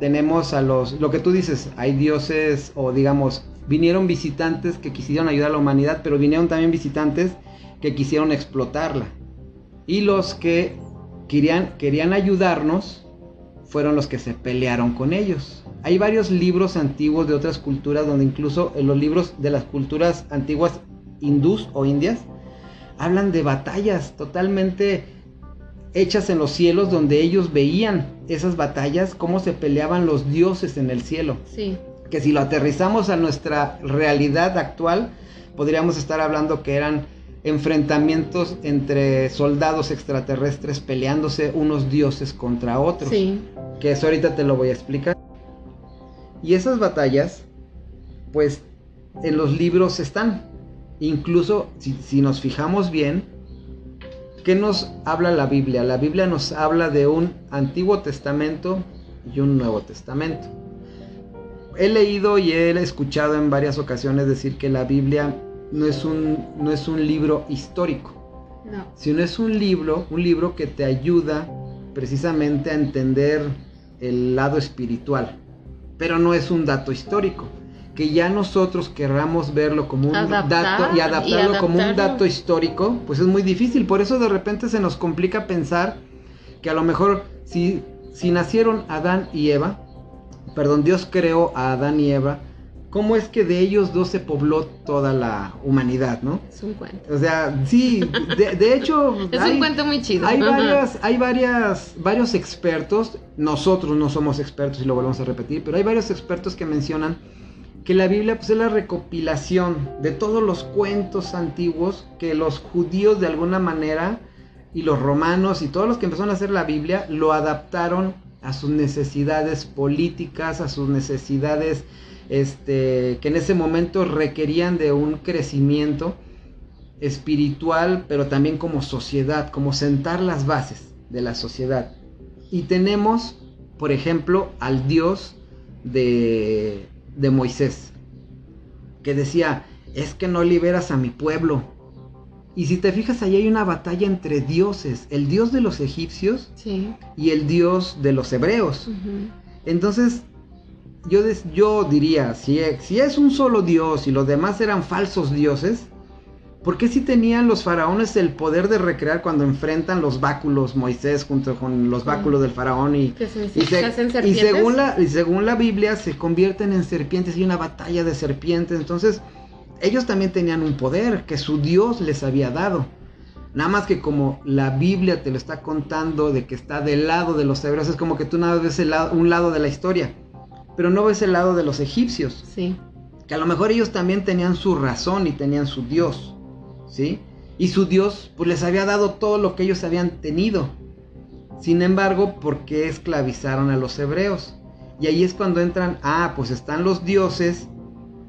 B: tenemos a los, lo que tú dices, hay dioses o digamos, vinieron visitantes que quisieron ayudar a la humanidad, pero vinieron también visitantes que quisieron explotarla. Y los que querían, querían ayudarnos fueron los que se pelearon con ellos. Hay varios libros antiguos de otras culturas donde incluso en los libros de las culturas antiguas hindús o indias hablan de batallas totalmente hechas en los cielos donde ellos veían esas batallas, cómo se peleaban los dioses en el cielo.
A: Sí.
B: Que si lo aterrizamos a nuestra realidad actual, podríamos estar hablando que eran enfrentamientos entre soldados extraterrestres peleándose unos dioses contra otros.
A: Sí.
B: Que eso ahorita te lo voy a explicar. Y esas batallas, pues en los libros están. Incluso si, nos fijamos bien, ¿qué nos habla la Biblia? La Biblia nos habla de un Antiguo Testamento y un Nuevo Testamento. He leído y he escuchado en varias ocasiones decir que la Biblia no es un, no es un libro histórico, sino es un libro, un libro que te ayuda precisamente a entender el lado espiritual, pero no es un dato histórico. que ya nosotros querramos verlo como un dato y adaptarlo como un dato histórico, pues es muy difícil. Por eso de repente se nos complica pensar que a lo mejor si, si nacieron Adán y Eva, perdón, Dios creó a Adán y Eva, ¿cómo es que de ellos dos se pobló toda la humanidad, no?
A: Es un cuento.
B: O sea, sí, de, hecho...
A: es un cuento muy chido.
B: Hay, varias, hay varias, varios expertos, nosotros no somos expertos y lo volvemos a repetir, pero hay varios expertos que mencionan que la Biblia pues, es la recopilación de todos los cuentos antiguos que los judíos de alguna manera y los romanos y todos los que empezaron a hacer la Biblia lo adaptaron a sus necesidades políticas, a sus necesidades este, que en ese momento requerían de un crecimiento espiritual, pero también como sociedad, como sentar las bases de la sociedad. Y tenemos, por ejemplo, al Dios de, de Moisés, que decía, es que no liberas a mi pueblo. Y si te fijas, ahí hay una batalla entre dioses, el dios de los egipcios y el dios de los hebreos. Entonces, yo, yo diría, si, si es un solo dios y los demás eran falsos dioses, ¿Por qué si tenían los faraones el poder de recrear cuando enfrentan los báculos Moisés junto con los báculos del faraón y,
A: y,
B: según la, y según la Biblia se convierten en serpientes y una batalla de serpientes? Entonces ellos también tenían un poder que su Dios les había dado. Nada más que como la Biblia te lo está contando de que está del lado de los hebreos, es como que tú nada ves un lado de la historia, pero no ves el lado de los egipcios.
A: Sí.
B: Que a lo mejor ellos también tenían su razón y tenían su Dios. ¿sí? Y su Dios pues les había dado todo lo que ellos habían tenido. Sin embargo, ¿por qué esclavizaron a los hebreos? Y ahí es cuando entran, ah, pues están los dioses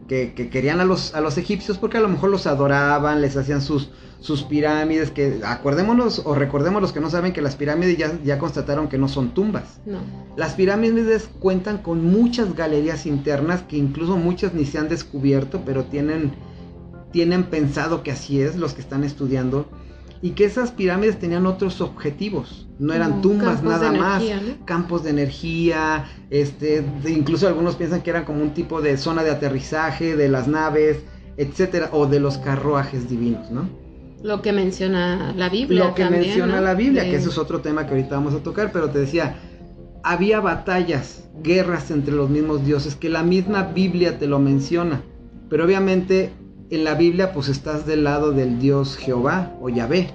B: que, querían a los, a los egipcios porque a lo mejor los adoraban, les hacían sus, sus pirámides, que acordémonos o recordemos los que no saben que las pirámides ya, ya constataron que no son tumbas.
A: No.
B: Las pirámides cuentan con muchas galerías internas que incluso muchas ni se han descubierto, pero tienen tienen pensado que así es los que están estudiando y que esas pirámides tenían otros objetivos, no eran tumbas nada más, campos de energía, este, incluso algunos piensan que eran como un tipo de zona de aterrizaje de las naves, etcétera, o de los carruajes divinos, ¿no?
A: Lo que menciona la Biblia.
B: Lo que menciona la Biblia, que eso es otro tema que ahorita vamos a tocar, pero te decía, había batallas, guerras entre los mismos dioses, que la misma Biblia te lo menciona, pero obviamente en la Biblia pues estás del lado del Dios Jehová o Yahvé,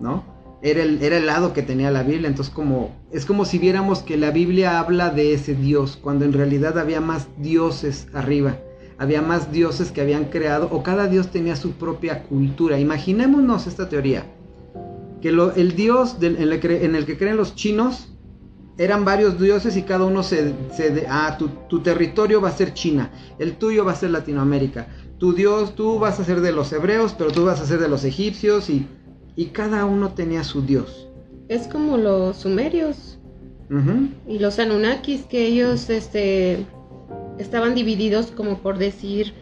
B: ¿no? Era el, era el lado que tenía la Biblia, entonces como es como si viéramos que la Biblia habla de ese Dios, cuando en realidad había más dioses arriba, había más dioses que habían creado, o cada dios tenía su propia cultura. Imaginémonos esta teoría, que el dios en, el que, creen los chinos eran varios dioses y cada uno se... ah, tu, territorio va a ser China, el tuyo va a ser Latinoamérica, tu Dios, tú vas a ser de los hebreos, pero tú vas a ser de los egipcios y, y cada uno tenía su Dios.
A: Es como los sumerios y los anunnakis, que ellos este, estaban divididos como por decir,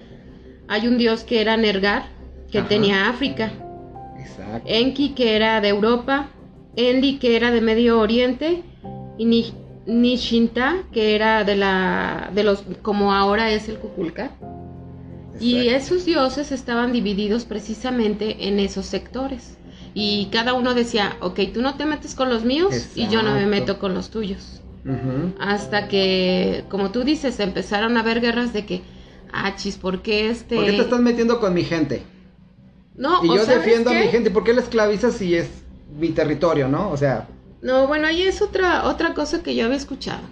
A: hay un Dios que era Nergar, que tenía África. Exacto. Enki, que era de Europa, Enli, que era de Medio Oriente, y Nishinta, que era de la de los como ahora es el Kukulka. Y esos dioses estaban divididos precisamente en esos sectores. Y cada uno decía, ok, tú no te metes con los míos y yo no me meto con los tuyos. Hasta que, como tú dices, empezaron a haber guerras de que, ah, chis, ¿por qué este...?
B: ¿Por qué te estás metiendo con mi gente?
A: No,
B: Y yo defiendo a mi gente, ¿por qué la esclavizas si es mi territorio, no? O sea...
A: No, bueno, ahí es otra, otra cosa que yo había escuchado.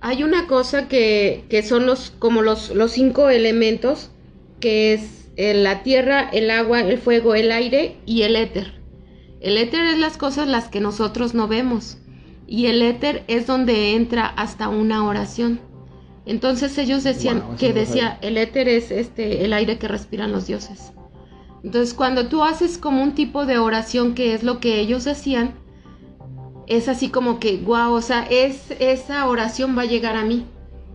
A: Hay una cosa que, que son los, como los, los cinco elementos, que es la tierra, el agua, el fuego, el aire y el éter. El éter es las cosas las que nosotros no vemos. Y el éter es donde entra hasta una oración. Entonces ellos decían que decía, el éter es este el aire que respiran los dioses. Entonces cuando tú haces como un tipo de oración que es lo que ellos hacían, es así como que, wow, o sea, es, esa oración va a llegar a mí.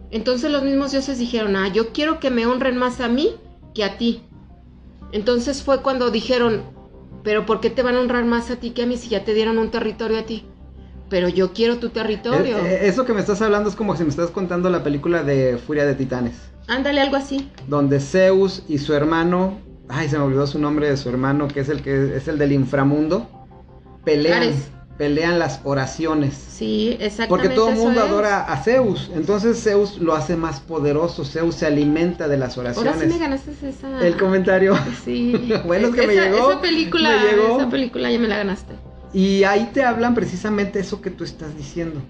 A: Entonces los mismos dioses dijeron, ah, yo quiero que me honren más a mí que a ti. Entonces fue cuando dijeron, pero ¿por qué te van a honrar más a ti que a mí si ya te dieron un territorio a ti? pero yo quiero tu territorio.
B: Eh, eh, eso que me estás hablando es como si me estás contando la película de Furia de Titanes.
A: Ándale, algo así.
B: Donde Zeus y su hermano, ay, se me olvidó su nombre de su hermano, que es el que es el del inframundo, pelean pelean las oraciones.
A: Sí, exactamente.
B: Porque todo el mundo adora a Zeus. Entonces Zeus lo hace más poderoso. Zeus se alimenta de las oraciones.
A: Ahora sí me ganaste esa.
B: El comentario.
A: Sí.
B: bueno, es que me llegó.
A: Esa película, esa película ya me la ganaste.
B: Y ahí te hablan precisamente eso que tú estás diciendo.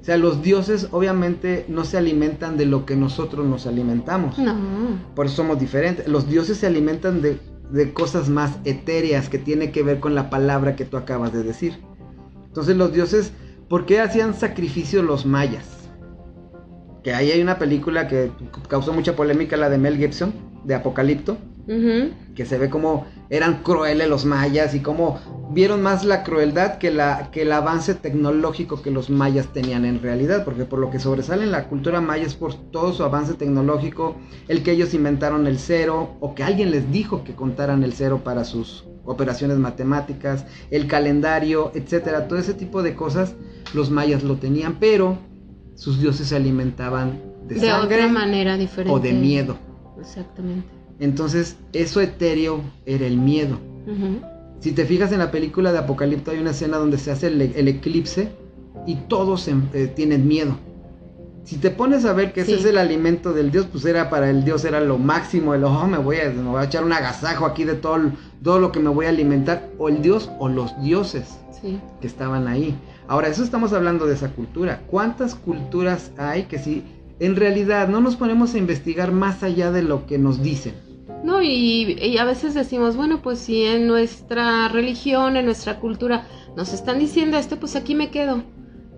B: O sea, los dioses obviamente no se alimentan de lo que nosotros nos alimentamos.
A: No.
B: Por eso somos diferentes. Los dioses se alimentan de, de cosas más etéreas que tiene que ver con la palabra que tú acabas de decir. Entonces los dioses, ¿por qué hacían sacrificio los mayas? Que ahí hay una película que causó mucha polémica, la de Mel Gibson, de Apocalipto, que se ve como eran crueles los mayas y cómo vieron más la crueldad que, la, que el avance tecnológico que los mayas tenían en realidad, porque por lo que sobresale en la cultura maya es por todo su avance tecnológico, el que ellos inventaron el cero o que alguien les dijo que contaran el cero para sus operaciones matemáticas, el calendario, etcétera, todo ese tipo de cosas los mayas lo tenían, pero sus dioses se alimentaban de, de otra
A: manera diferente
B: o de miedo.
A: Exactamente.
B: Entonces, eso etéreo era el miedo. Si te fijas en la película de Apocalipto hay una escena donde se hace el, eclipse y todos eh, tienen miedo. Si te pones a ver que ese es el alimento del dios, pues era para el dios era lo máximo, el ojo, me voy a, me voy a echar un agasajo aquí de todo, todo lo que me voy a alimentar, o el dios o los dioses que estaban ahí. Ahora, eso estamos hablando de esa cultura. ¿Cuántas culturas hay que si en realidad no nos ponemos a investigar más allá de lo que nos dicen?
A: No, y, y, a veces decimos, bueno, pues si en nuestra religión, en nuestra cultura nos están diciendo esto, pues aquí me quedo.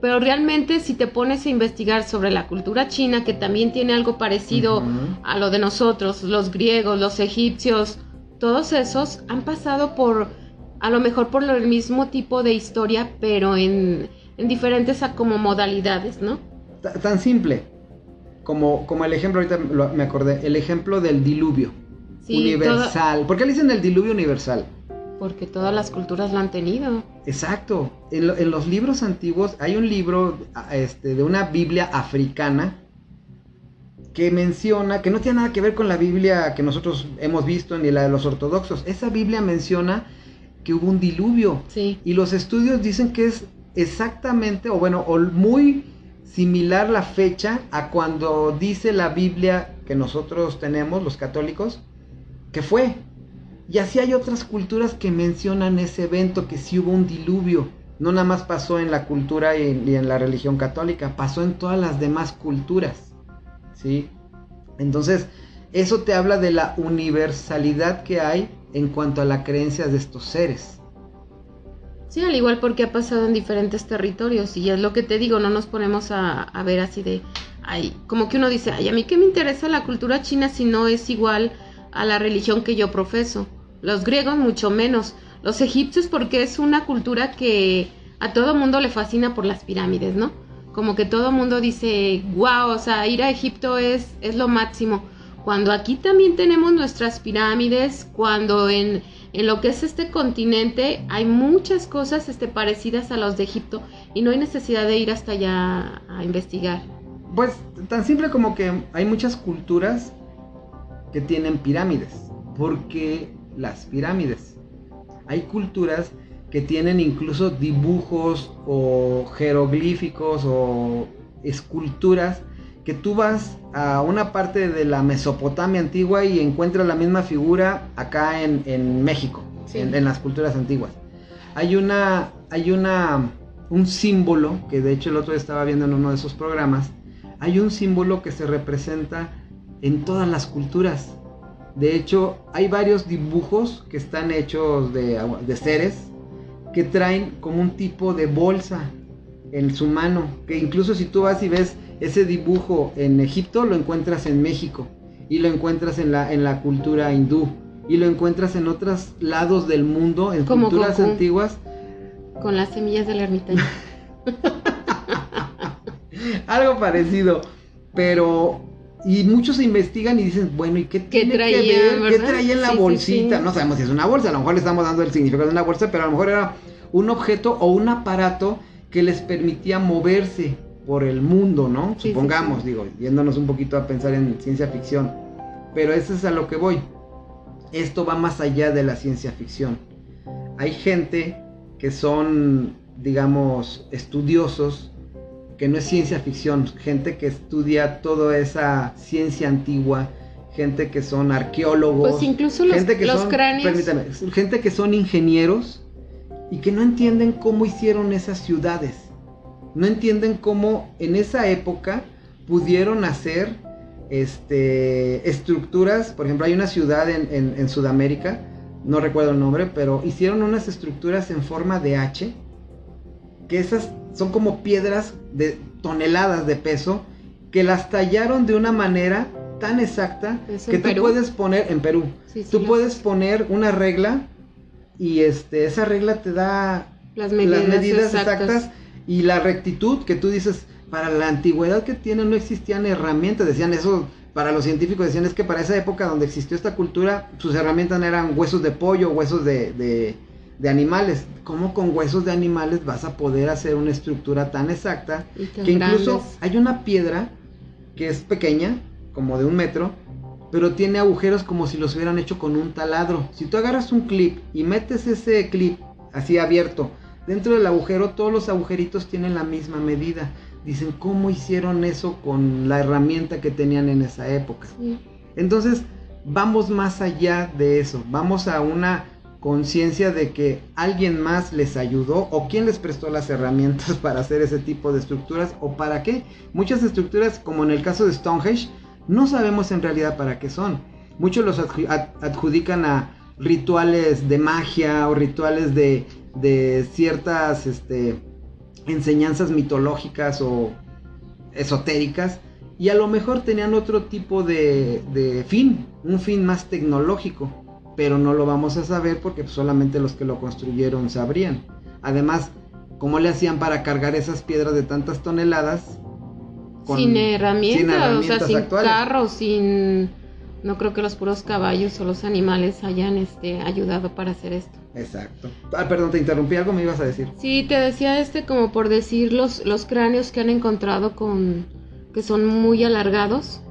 A: Pero realmente si te pones a investigar sobre la cultura china, que también tiene algo parecido a lo de nosotros, los griegos, los egipcios, todos esos han pasado por, a lo mejor por el mismo tipo de historia, pero en, diferentes como modalidades, ¿no?
B: Tan simple como, como el ejemplo, ahorita me acordé, el ejemplo del diluvio universal. ¿Por qué le dicen el diluvio universal?
A: Porque todas las culturas lo han tenido.
B: Exacto. En, los libros antiguos hay un libro este, de una Biblia africana que menciona, que no tiene nada que ver con la Biblia que nosotros hemos visto ni la de los ortodoxos. Esa Biblia menciona que hubo un diluvio.
A: Sí.
B: Y los estudios dicen que es exactamente, o bueno, o muy similar la fecha a cuando dice la Biblia que nosotros tenemos, los católicos, que fue. Y así hay otras culturas que mencionan ese evento, que sí hubo un diluvio. No nada más pasó en la cultura y, en la religión católica, pasó en todas las demás culturas. ¿Sí? Entonces, eso te habla de la universalidad que hay en cuanto a la creencia de estos seres.
A: Sí, al igual porque ha pasado en diferentes territorios y es lo que te digo, no nos ponemos a, a ver así de, ay, como que uno dice, ay, a mí qué me interesa la cultura china si no es igual a la religión que yo profeso los griegos mucho menos, los egipcios porque es una cultura que a todo mundo le fascina por las pirámides, ¿no? Como que todo mundo dice, wow, o sea, ir a Egipto es, es lo máximo. Cuando aquí también tenemos nuestras pirámides, cuando en, en lo que es este continente hay muchas cosas este, parecidas a los de Egipto y no hay necesidad de ir hasta allá a investigar.
B: Pues tan simple como que hay muchas culturas que tienen pirámides, porque las pirámides. Hay culturas que tienen incluso dibujos o jeroglíficos o esculturas que tú vas a una parte de la Mesopotamia antigua y encuentras la misma figura acá en, México, en, las culturas antiguas. Hay una, hay una, un símbolo, que de hecho el otro día estaba viendo en uno de esos programas, hay un símbolo que se representa en todas las culturas. De hecho, hay varios dibujos que están hechos de, seres que traen como un tipo de bolsa en su mano. Que incluso si tú vas y ves ese dibujo en Egipto, lo encuentras en México. Y lo encuentras en la, en la cultura hindú. Y lo encuentras en otros lados del mundo, en culturas antiguas.
A: Con las semillas del ermitaño.
B: Algo parecido. Pero y muchos se investigan y dicen, bueno, ¿y qué, tiene
A: traía,
B: que ver? ¿Qué traía en la bolsita? No sabemos si es una bolsa, a lo mejor le estamos dando el significado de una bolsa, pero a lo mejor era un objeto o un aparato que les permitía moverse por el mundo, ¿no? Supongamos, digo, yéndonos un poquito a pensar en ciencia ficción. Pero eso es a lo que voy. Esto va más allá de la ciencia ficción. Hay gente que son, digamos, estudiosos, que no es ciencia ficción, gente que estudia toda esa ciencia antigua, gente que son arqueólogos,
A: pues incluso los,
B: gente que
A: los
B: son,
A: cráneos,
B: permítame, gente que son ingenieros y que no entienden cómo hicieron esas ciudades, no entienden cómo en esa época pudieron hacer este, estructuras, por ejemplo, hay una ciudad en, Sudamérica, no recuerdo el nombre, pero hicieron unas estructuras en forma de H, que esas son como piedras de toneladas de peso, que las tallaron de una manera tan exacta que tú puedes poner en Perú, tú puedes poner una regla y este esa regla te da
A: las medidas, exactas.
B: y la rectitud que tú dices para la antigüedad que tienen no existían herramientas, decían eso, para los científicos decían es que para esa época donde existió esta cultura, sus herramientas eran huesos de pollo, huesos de, de, animales. ¿Cómo con huesos de animales vas a poder hacer una estructura tan exacta? que incluso hay una piedra que es pequeña, como de un metro, pero tiene agujeros como si los hubieran hecho con un taladro. Si tú agarras un clip y metes ese clip así abierto dentro del agujero, todos los agujeritos tienen la misma medida. Dicen, ¿cómo hicieron eso con la herramienta que tenían en esa época? Entonces, vamos más allá de eso, vamos a una conciencia de que alguien más les ayudó o quién les prestó las herramientas para hacer ese tipo de estructuras o para qué. Muchas estructuras, como en el caso de Stonehenge, no sabemos en realidad para qué son. Muchos los adjudican a rituales de magia o rituales de, de ciertas este, enseñanzas mitológicas o esotéricas y a lo mejor tenían otro tipo de, de, fin, un fin más tecnológico, pero no lo vamos a saber porque solamente los que lo construyeron sabrían. Además, ¿cómo le hacían para cargar esas piedras de tantas toneladas?
A: sin, herramientas, o sea, sin carros, sin... No creo que los puros caballos o los animales hayan este, ayudado para hacer esto.
B: Exacto. Ah, perdón, te interrumpí, algo me ibas a decir.
A: Sí, te decía este como por decir los, los cráneos que han encontrado con que son muy alargados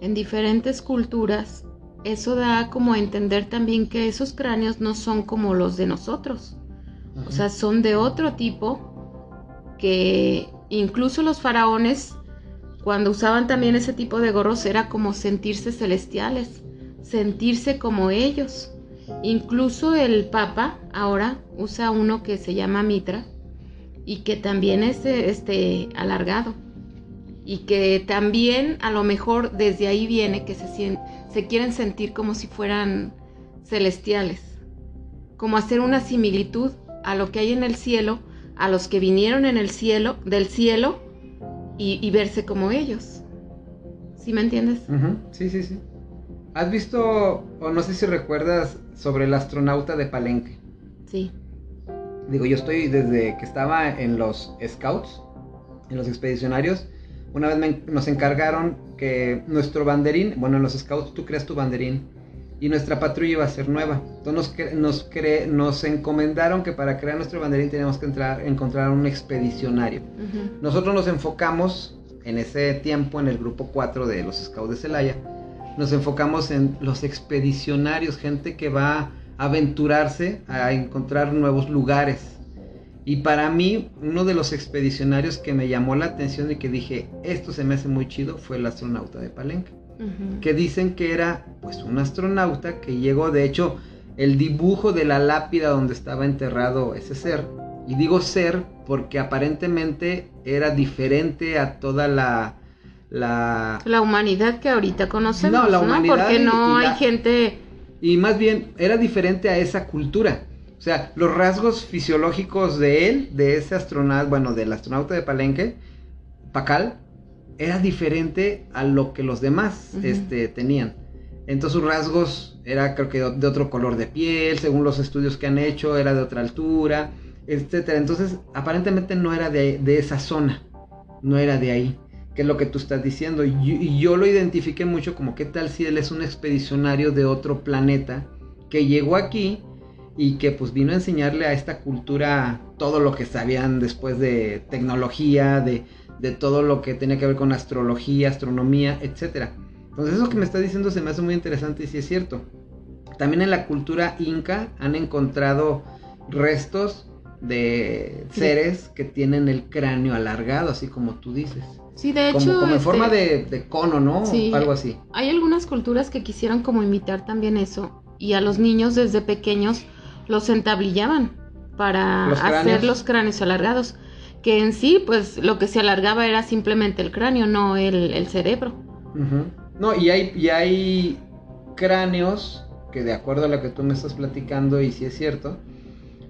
A: en diferentes culturas. Eso da como a entender también que esos cráneos no son como los de nosotros. O sea, son de otro tipo que incluso los faraones cuando usaban también ese tipo de gorros era como sentirse celestiales, sentirse como ellos. Incluso el Papa ahora usa uno que se llama Mitra y que también es este, alargado. Y que también a lo mejor desde ahí viene que se, se quieren sentir como si fueran celestiales. Como hacer una similitud a lo que hay en el cielo, a los que vinieron en el cielo, del cielo, y, verse como ellos. ¿Sí me entiendes?
B: Sí, sí, sí. ¿Has visto, o no sé si recuerdas, sobre el astronauta de Palenque?
A: Sí.
B: Digo, yo estoy desde que estaba en los scouts, en los expedicionarios. Una vez nos encargaron que nuestro banderín, bueno, en los scouts tú creas tu banderín y nuestra patrulla iba a ser nueva. Entonces nos, nos, nos encomendaron que para crear nuestro banderín teníamos que entrar, encontrar un expedicionario. Nosotros nos enfocamos en ese tiempo en el grupo 4 de los scouts de Celaya nos enfocamos en los expedicionarios, gente que va a aventurarse a encontrar nuevos lugares. Y para mí, uno de los expedicionarios que me llamó la atención y que dije, esto se me hace muy chido, fue el astronauta de Palenque. Que dicen que era pues un astronauta que llegó, de hecho, el dibujo de la lápida donde estaba enterrado ese ser. Y digo ser porque aparentemente era diferente a toda la, la...
A: La humanidad que ahorita conocemos, no, la humanidad Porque no hay gente...
B: Y más bien era diferente a esa cultura. O sea, los rasgos fisiológicos de él, de ese astronauta, bueno, del astronauta de Palenque, Pacal, era diferente a lo que los demás este, tenían. Entonces sus rasgos era creo que de otro color de piel, según los estudios que han hecho, era de otra altura, etcétera. Entonces, aparentemente no era de, de esa zona, no era de ahí que es lo que tú estás diciendo. Y yo, lo identifiqué mucho como qué tal si él es un expedicionario de otro planeta que llegó aquí y que pues vino a enseñarle a esta cultura todo lo que sabían después de tecnología, de, de todo lo que tenía que ver con astrología, astronomía, etc. Entonces eso que me está diciendo se me hace muy interesante y sí es cierto. También en la cultura inca han encontrado restos de seres que tienen el cráneo alargado, así como tú dices.
A: Sí, de hecho.
B: Como, en forma este, de, cono, ¿no? Sí, Algo así.
A: Hay algunas culturas que quisieron como imitar también eso. Y a los niños desde pequeños los entablillaban para hacer los cráneos alargados. Que en sí, pues lo que se alargaba era simplemente el cráneo, no el, cerebro.
B: No, y hay, y hay cráneos que de acuerdo a lo que tú me estás platicando, y si es cierto,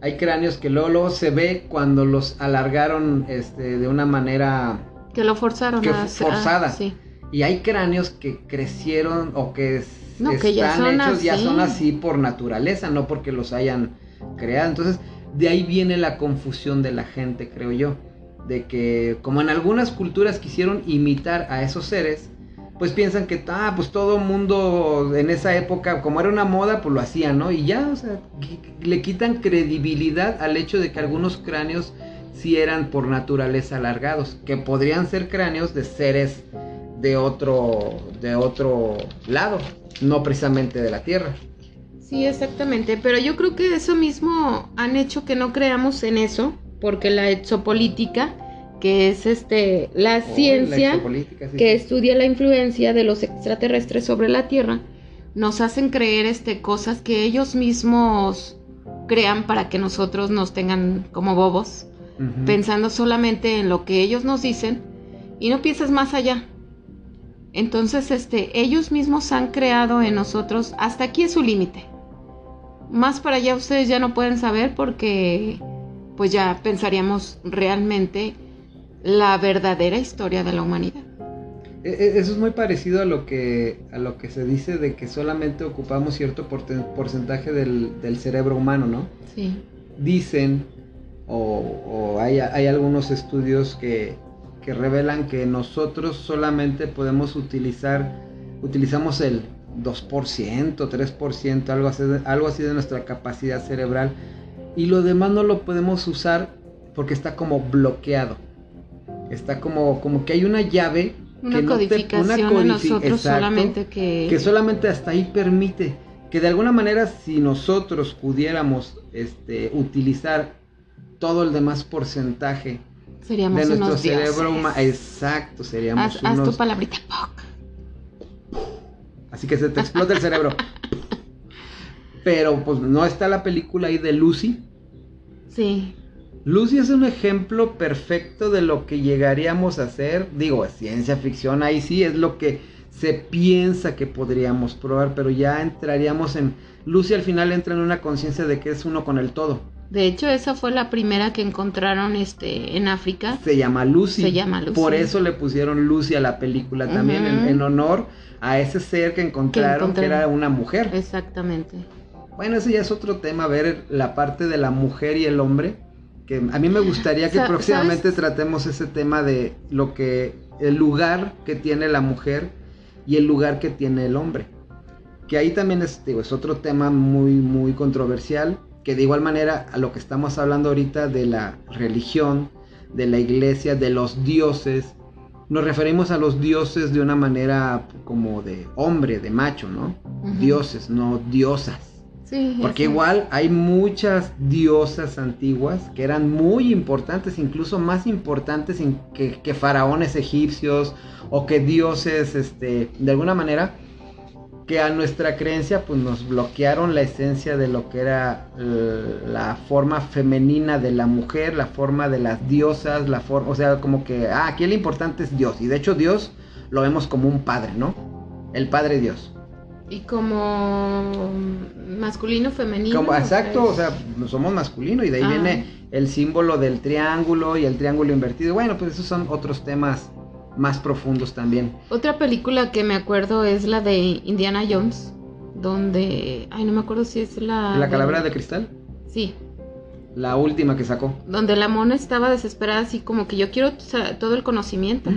B: hay cráneos que luego, se ve cuando los alargaron este, de una manera...
A: Que lo forzaron
B: que forzada. sí. Y hay cráneos que crecieron o que,
A: están hechos,
B: ya son así por naturaleza, no porque los hayan creado. Entonces, de ahí viene la confusión de la gente, creo yo. De que como en algunas culturas quisieron imitar a esos seres, pues piensan que, ah, pues todo mundo en esa época, como era una moda, pues lo hacían, ¿no? Y ya, o sea, le quitan credibilidad al hecho de que algunos cráneos sí eran por naturaleza alargados, que podrían ser cráneos de seres de otro, de otro lado, no precisamente de la Tierra.
A: Sí, exactamente, pero yo creo que eso mismo han hecho que no creamos en eso, porque la exopolítica que es este la oh, ciencia que estudia la influencia de los extraterrestres sobre la Tierra, nos hacen creer este cosas que ellos mismos crean para que nosotros nos tengan como bobos, pensando solamente en lo que ellos nos dicen y no piensas más allá. Entonces, este, ellos mismos han creado en nosotros, hasta aquí es su límite. Más para allá ustedes ya no pueden saber porque pues ya pensaríamos realmente la verdadera historia de la humanidad.
B: E, e, eso es muy parecido a lo que, a lo que se dice de que solamente ocupamos cierto porcentaje del, cerebro humano, ¿no?
A: Sí.
B: Dicen, o, hay, algunos estudios que, que revelan que nosotros solamente podemos utilizar, utilizamos el 2%, 3%, algo así, algo así de nuestra capacidad cerebral. Y lo demás no lo podemos usar porque está como bloqueado está como, como que hay una llave.
A: Una codificación nosotros solamente que...
B: Que solamente hasta ahí permite que de alguna manera si nosotros pudiéramos este, utilizar todo el demás porcentaje
A: seríamos de nuestro cerebro humano,
B: exacto, seríamos
A: haz, tu palabrita
B: Así que se te explota el cerebro. Pero pues no está la película ahí de Lucy.
A: Sí.
B: Lucy es un ejemplo perfecto de lo que llegaríamos a hacer. Digo, ciencia ficción, ahí sí es lo que se piensa que podríamos probar, pero ya entraríamos en... Lucy al final entra en una conciencia de que es uno con el todo.
A: De hecho, esa fue la primera que encontraron este, en África.
B: Se llama Lucy.
A: Se llama Lucy.
B: Por eso le pusieron Lucy a la película también, en, honor a ese ser que encontraron, que era una mujer.
A: Exactamente.
B: Bueno, ese ya es otro tema, ver la parte de la mujer y el hombre que a mí me gustaría que próximamente tratemos ese tema de lo que el lugar que tiene la mujer y el lugar que tiene el hombre. Que ahí también es, es otro tema muy muy controversial, que de igual manera a lo que estamos hablando ahorita de la religión, de la iglesia, de los dioses, nos referimos a los dioses de una manera como de hombre, de macho, ¿no? Dioses, no diosas. Porque igual hay muchas diosas antiguas que eran muy importantes, incluso más importantes que, faraones egipcios o que dioses, este, de alguna manera, que a nuestra creencia pues nos bloquearon la esencia de lo que era eh, la forma femenina de la mujer, la forma de las diosas, la forma, o sea, como que, ah, aquí lo importante es Dios. Y de hecho Dios lo vemos como un padre, ¿no? El Padre Dios.
A: Y como masculino, femenino.
B: Como, exacto, o sea, somos masculino y de ahí ah. viene el símbolo del triángulo y el triángulo invertido. Bueno, pues esos son otros temas más profundos también.
A: Otra película que me acuerdo es la de Indiana Jones, donde, ay, no me acuerdo si es la...
B: ¿La calavera de, cristal?
A: Sí.
B: La última que sacó.
A: Donde la mona estaba desesperada, así como que yo quiero todo el conocimiento.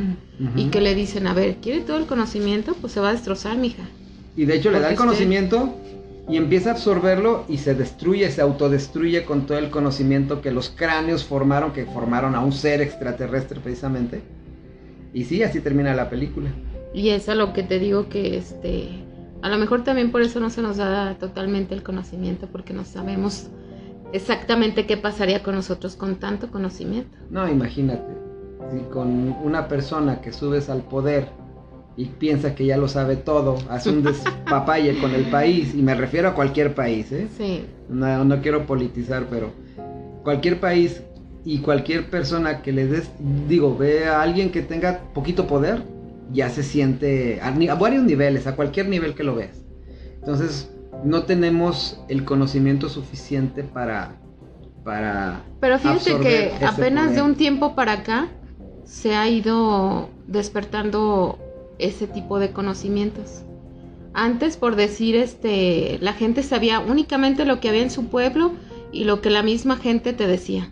A: Y que le dicen, a ver, ¿quiere todo el conocimiento? Pues se va a destrozar, mija.
B: Y de hecho le da el conocimiento y empieza a absorberlo y se destruye, se autodestruye con todo el conocimiento que los cráneos formaron, que formaron a un ser extraterrestre precisamente. Y sí, así termina la película.
A: Y es a lo que te digo que este a lo mejor también por eso no se nos da totalmente el conocimiento, porque no sabemos exactamente qué pasaría con nosotros con tanto conocimiento.
B: No, imagínate, si con una persona que subes al poder y piensa que ya lo sabe todo, hace un despapalle con el país, y me refiero a cualquier país, ¿eh?
A: Sí.
B: No, no quiero politizar, pero cualquier país y cualquier persona que le des, digo, ve a alguien que tenga poquito poder, ya se siente a, a varios niveles, a cualquier nivel que lo veas. Entonces, no tenemos el conocimiento suficiente para para
A: Pero fíjate que apenas de un tiempo para acá se ha ido despertando ese tipo de conocimientos. Antes, por decir, este, la gente sabía únicamente lo que había en su pueblo y lo que la misma gente te decía.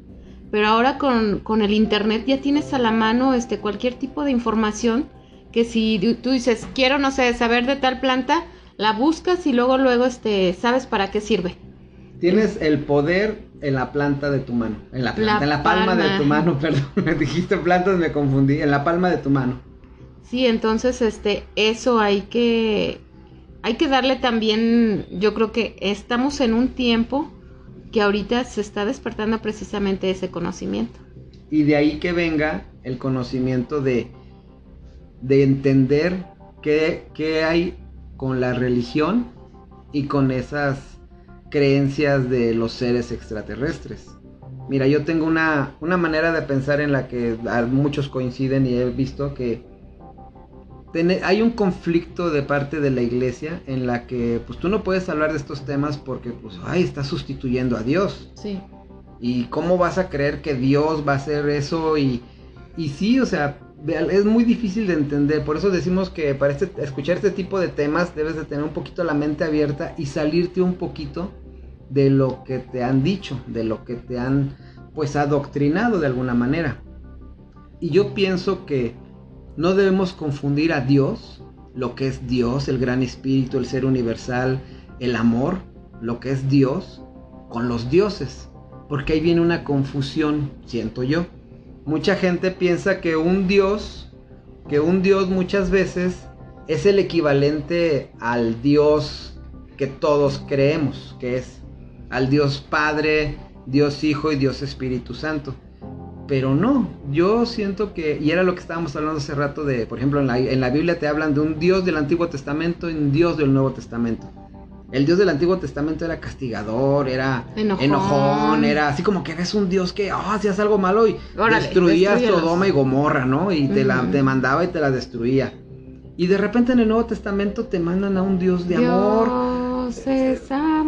A: Pero ahora con, con el internet ya tienes a la mano este, cualquier tipo de información que si tú dices, quiero, no sé, saber de tal planta, la buscas y luego, luego, este, sabes para qué sirve.
B: Tienes el poder en la planta de tu mano, en la planta, en la palma, de tu mano, perdón, me dijiste plantas, me confundí, en la palma de tu mano.
A: Sí, entonces, este, eso hay que, hay que darle también, yo creo que estamos en un tiempo que ahorita se está despertando precisamente ese conocimiento.
B: Y de ahí que venga el conocimiento de de entender qué, qué hay con la religión y con esas creencias de los seres extraterrestres. Mira, yo tengo una, una, manera de pensar en la que muchos coinciden y he visto que hay un conflicto de parte de la iglesia en la que pues tú no puedes hablar de estos temas porque pues ay, estás sustituyendo a Dios.
A: Sí.
B: ¿Y cómo vas a creer que Dios va a hacer eso? Y, y sí, o sea, es muy difícil de entender. Por eso decimos que para este, escuchar este tipo de temas debes de tener un poquito la mente abierta y salirte un poquito de lo que te han dicho, de lo que te han pues adoctrinado de alguna manera. Y yo pienso que no debemos confundir a Dios, lo que es Dios, el gran espíritu, el ser universal, el amor, lo que es Dios, con los dioses. Porque ahí viene una confusión, siento yo mucha gente piensa que un dios, que un dios muchas veces es el equivalente al dios que todos creemos, que es al dios Padre, Dios Hijo y Dios Espíritu Santo. Pero no, yo siento que, y era lo que estábamos hablando hace rato de, por ejemplo, en la, en la Biblia te hablan de un Dios del Antiguo Testamento y un Dios del Nuevo Testamento. El Dios del Antiguo Testamento era castigador, era enojón, era así como que eres un Dios que oh, hacías algo malo y destruías Sodoma y Gomorra, ¿no? Y te la te mandaba y te la destruía. Y de repente en el Nuevo Testamento te mandan a un Dios de amor.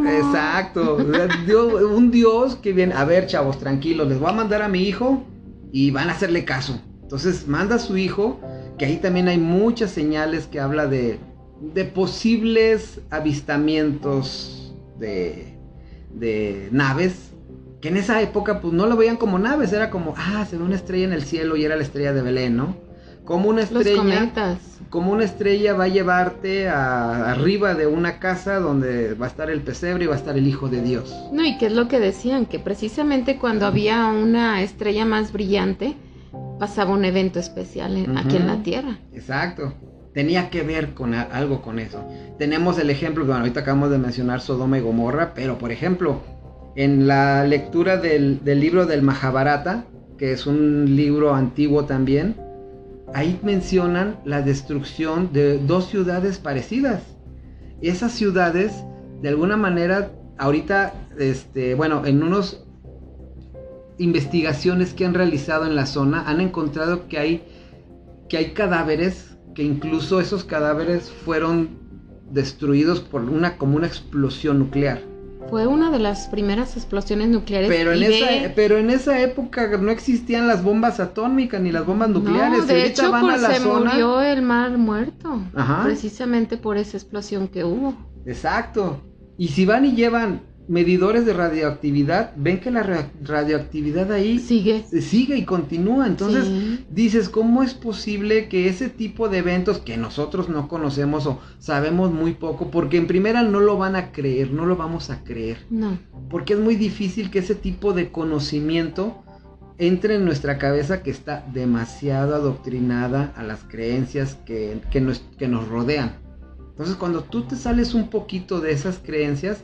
B: Exacto. un Dios que viene, a ver, chavos, tranquilos, les voy a mandar a mi hijo y van a hacerle caso. Entonces manda a su hijo, que ahí también hay muchas señales que habla de de posibles avistamientos de, de naves que en esa época pues no lo veían como naves, era como, ah, se ve una estrella en el cielo y era la estrella de Belén, ¿no? Como una estrella, como una estrella va a llevarte a, arriba de una casa donde va a estar el pesebre y va a estar el Hijo de Dios.
A: No, y qué es lo que decían, que precisamente cuando había una estrella más brillante, pasaba un evento especial aquí en la Tierra.
B: Exacto tenía que ver con algo con eso. Tenemos el ejemplo, bueno, ahorita acabamos de mencionar Sodoma y Gomorra, pero por ejemplo, en la lectura del, libro del Mahabharata, que es un libro antiguo también, ahí mencionan la destrucción de dos ciudades parecidas. Esas ciudades, de alguna manera, ahorita, este, bueno, en unos investigaciones que han realizado en la zona, han encontrado que hay, que hay cadáveres que incluso esos cadáveres fueron destruidos por una como una explosión nuclear.
A: Fue una de las primeras explosiones nucleares.
B: Pero en, esa, pero en esa época no existían las bombas atómicas ni las bombas nucleares.
A: No, de hecho, pues, se murió el mar muerto. Precisamente por esa explosión que hubo.
B: Exacto. Y si van y llevan medidores de radioactividad ven que la radioactividad ahí
A: sigue.
B: sigue y continúa. Entonces dices, ¿cómo es posible que ese tipo de eventos que nosotros no conocemos o sabemos muy poco, porque en primera no lo van a creer, no lo vamos a creer?
A: No.
B: Porque es muy difícil que ese tipo de conocimiento entre en nuestra cabeza que está demasiado adoctrinada a las creencias que, que, nos, que nos rodean. Entonces cuando tú te sales un poquito de esas creencias,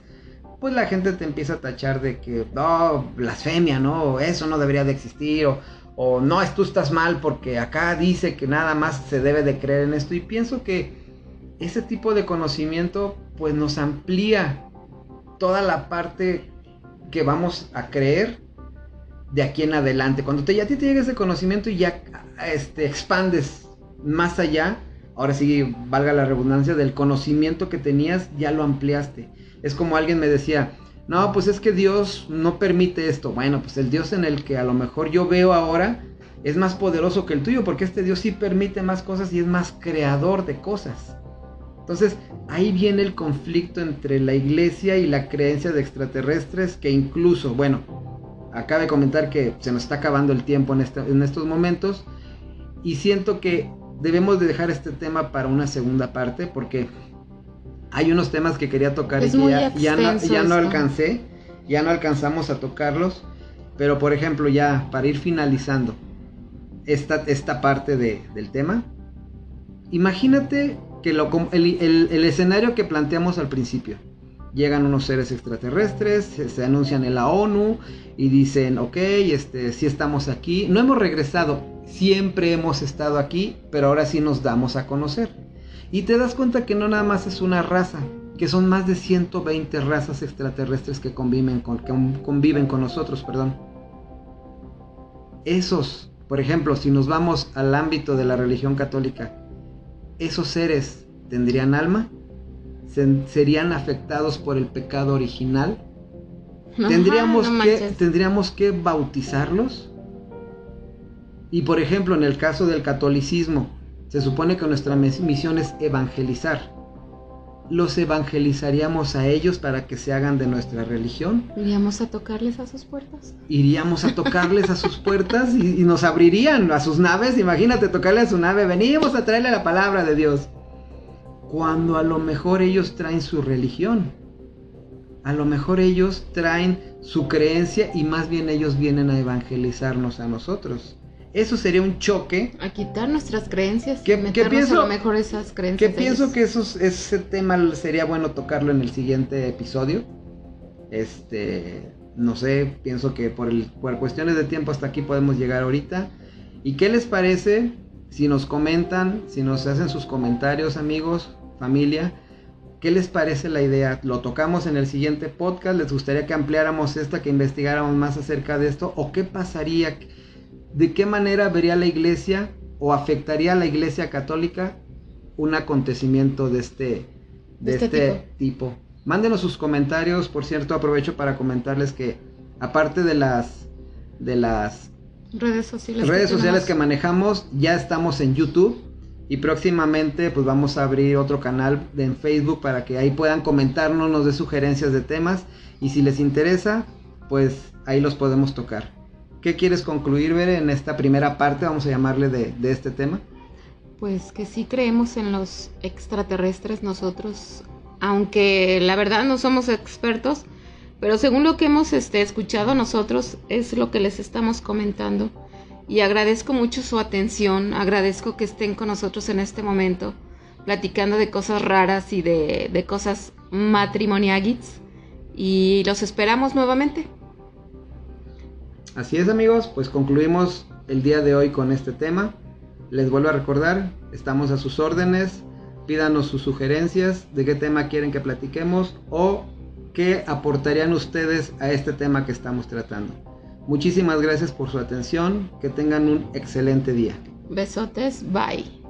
B: pues la gente te empieza a tachar de que, no, blasfemia, ¿no? Eso no debería de existir, o, o no, tú estás mal porque acá dice que nada más se debe de creer en esto. Y pienso que ese tipo de conocimiento, pues nos amplía toda la parte que vamos a creer de aquí en adelante. Cuando te, ya a ti te llega ese conocimiento y ya este, expandes más allá, ahora sí, valga la redundancia, del conocimiento que tenías, ya lo ampliaste. Es como alguien me decía, no, pues es que Dios no permite esto. Bueno, pues el Dios en el que a lo mejor yo veo ahora es más poderoso que el tuyo, porque este Dios sí permite más cosas y es más creador de cosas. Entonces, ahí viene el conflicto entre la iglesia y la creencia de extraterrestres, que incluso, bueno, acaba de comentar que se nos está acabando el tiempo en, en estos momentos, y siento que debemos de dejar este tema para una segunda parte, porque hay unos temas que quería tocar y ya, no, alcancé, ya no alcanzamos a tocarlos, pero por ejemplo ya para ir finalizando esta, esta parte del tema, imagínate que lo, el, escenario que planteamos al principio. Llegan unos seres extraterrestres, se, anuncian en la ONU y dicen, ok, este, sí estamos aquí. No hemos regresado, siempre hemos estado aquí, pero ahora sí nos damos a conocer. Y te das cuenta que no nada más es una raza, que son más de 120 razas extraterrestres que conviven con, conviven con nosotros, perdón. Esos, por ejemplo, si nos vamos al ámbito de la religión católica, esos seres tendrían alma, serían afectados por el pecado original, tendríamos, que, tendríamos que bautizarlos. Y por ejemplo, en el caso del catolicismo, se supone que nuestra misión es evangelizar. ¿Los evangelizaríamos a ellos para que se hagan de nuestra religión?
A: ¿Iríamos a tocarles a sus puertas?
B: Iríamos a tocarles a sus puertas y, nos abrirían a sus naves. Imagínate tocarle a su nave, venimos a traerle la palabra de Dios. Cuando a lo mejor ellos traen su religión. A lo mejor ellos traen su creencia y más bien ellos vienen a evangelizarnos a nosotros. Eso sería un choque.
A: A quitar nuestras creencias. Que, pienso, a lo mejor esas creencias.
B: Que pienso que eso, ese tema sería bueno tocarlo en el siguiente episodio. Este, no sé, pienso que por, el, por cuestiones de tiempo hasta aquí podemos llegar ahorita. ¿Y qué les parece si nos comentan, si nos hacen sus comentarios, amigos, familia? ¿Qué les parece la idea? ¿Lo tocamos en el siguiente podcast? ¿Les gustaría que ampliáramos esta, que investigáramos más acerca de esto? ¿O qué pasaría? ¿De qué manera vería la iglesia o afectaría a la iglesia católica un acontecimiento de este, de este, este tipo. Mándenos sus comentarios, por cierto, aprovecho para comentarles que aparte de las de las
A: redes sociales,
B: redes que, sociales que manejamos, ya estamos en YouTube y próximamente pues vamos a abrir otro canal en Facebook para que ahí puedan comentarnos, nos dé sugerencias de temas y si les interesa, pues ahí los podemos tocar. ¿Qué quieres concluir, ver en esta primera parte, vamos a llamarle de, este tema?
A: Pues que sí creemos en los extraterrestres nosotros, aunque la verdad no somos expertos, pero según lo que hemos este, escuchado nosotros es lo que les estamos comentando. Y agradezco mucho su atención, agradezco que estén con nosotros en este momento, platicando de cosas raras y de, de cosas matrimoniagits. Y los esperamos nuevamente.
B: Así es amigos, pues concluimos el día de hoy con este tema. Les vuelvo a recordar, estamos a sus órdenes. Pídanos sus sugerencias de qué tema quieren que platiquemos o qué aportarían ustedes a este tema que estamos tratando. Muchísimas gracias por su atención. Que tengan un excelente día.
A: Besotes. Bye.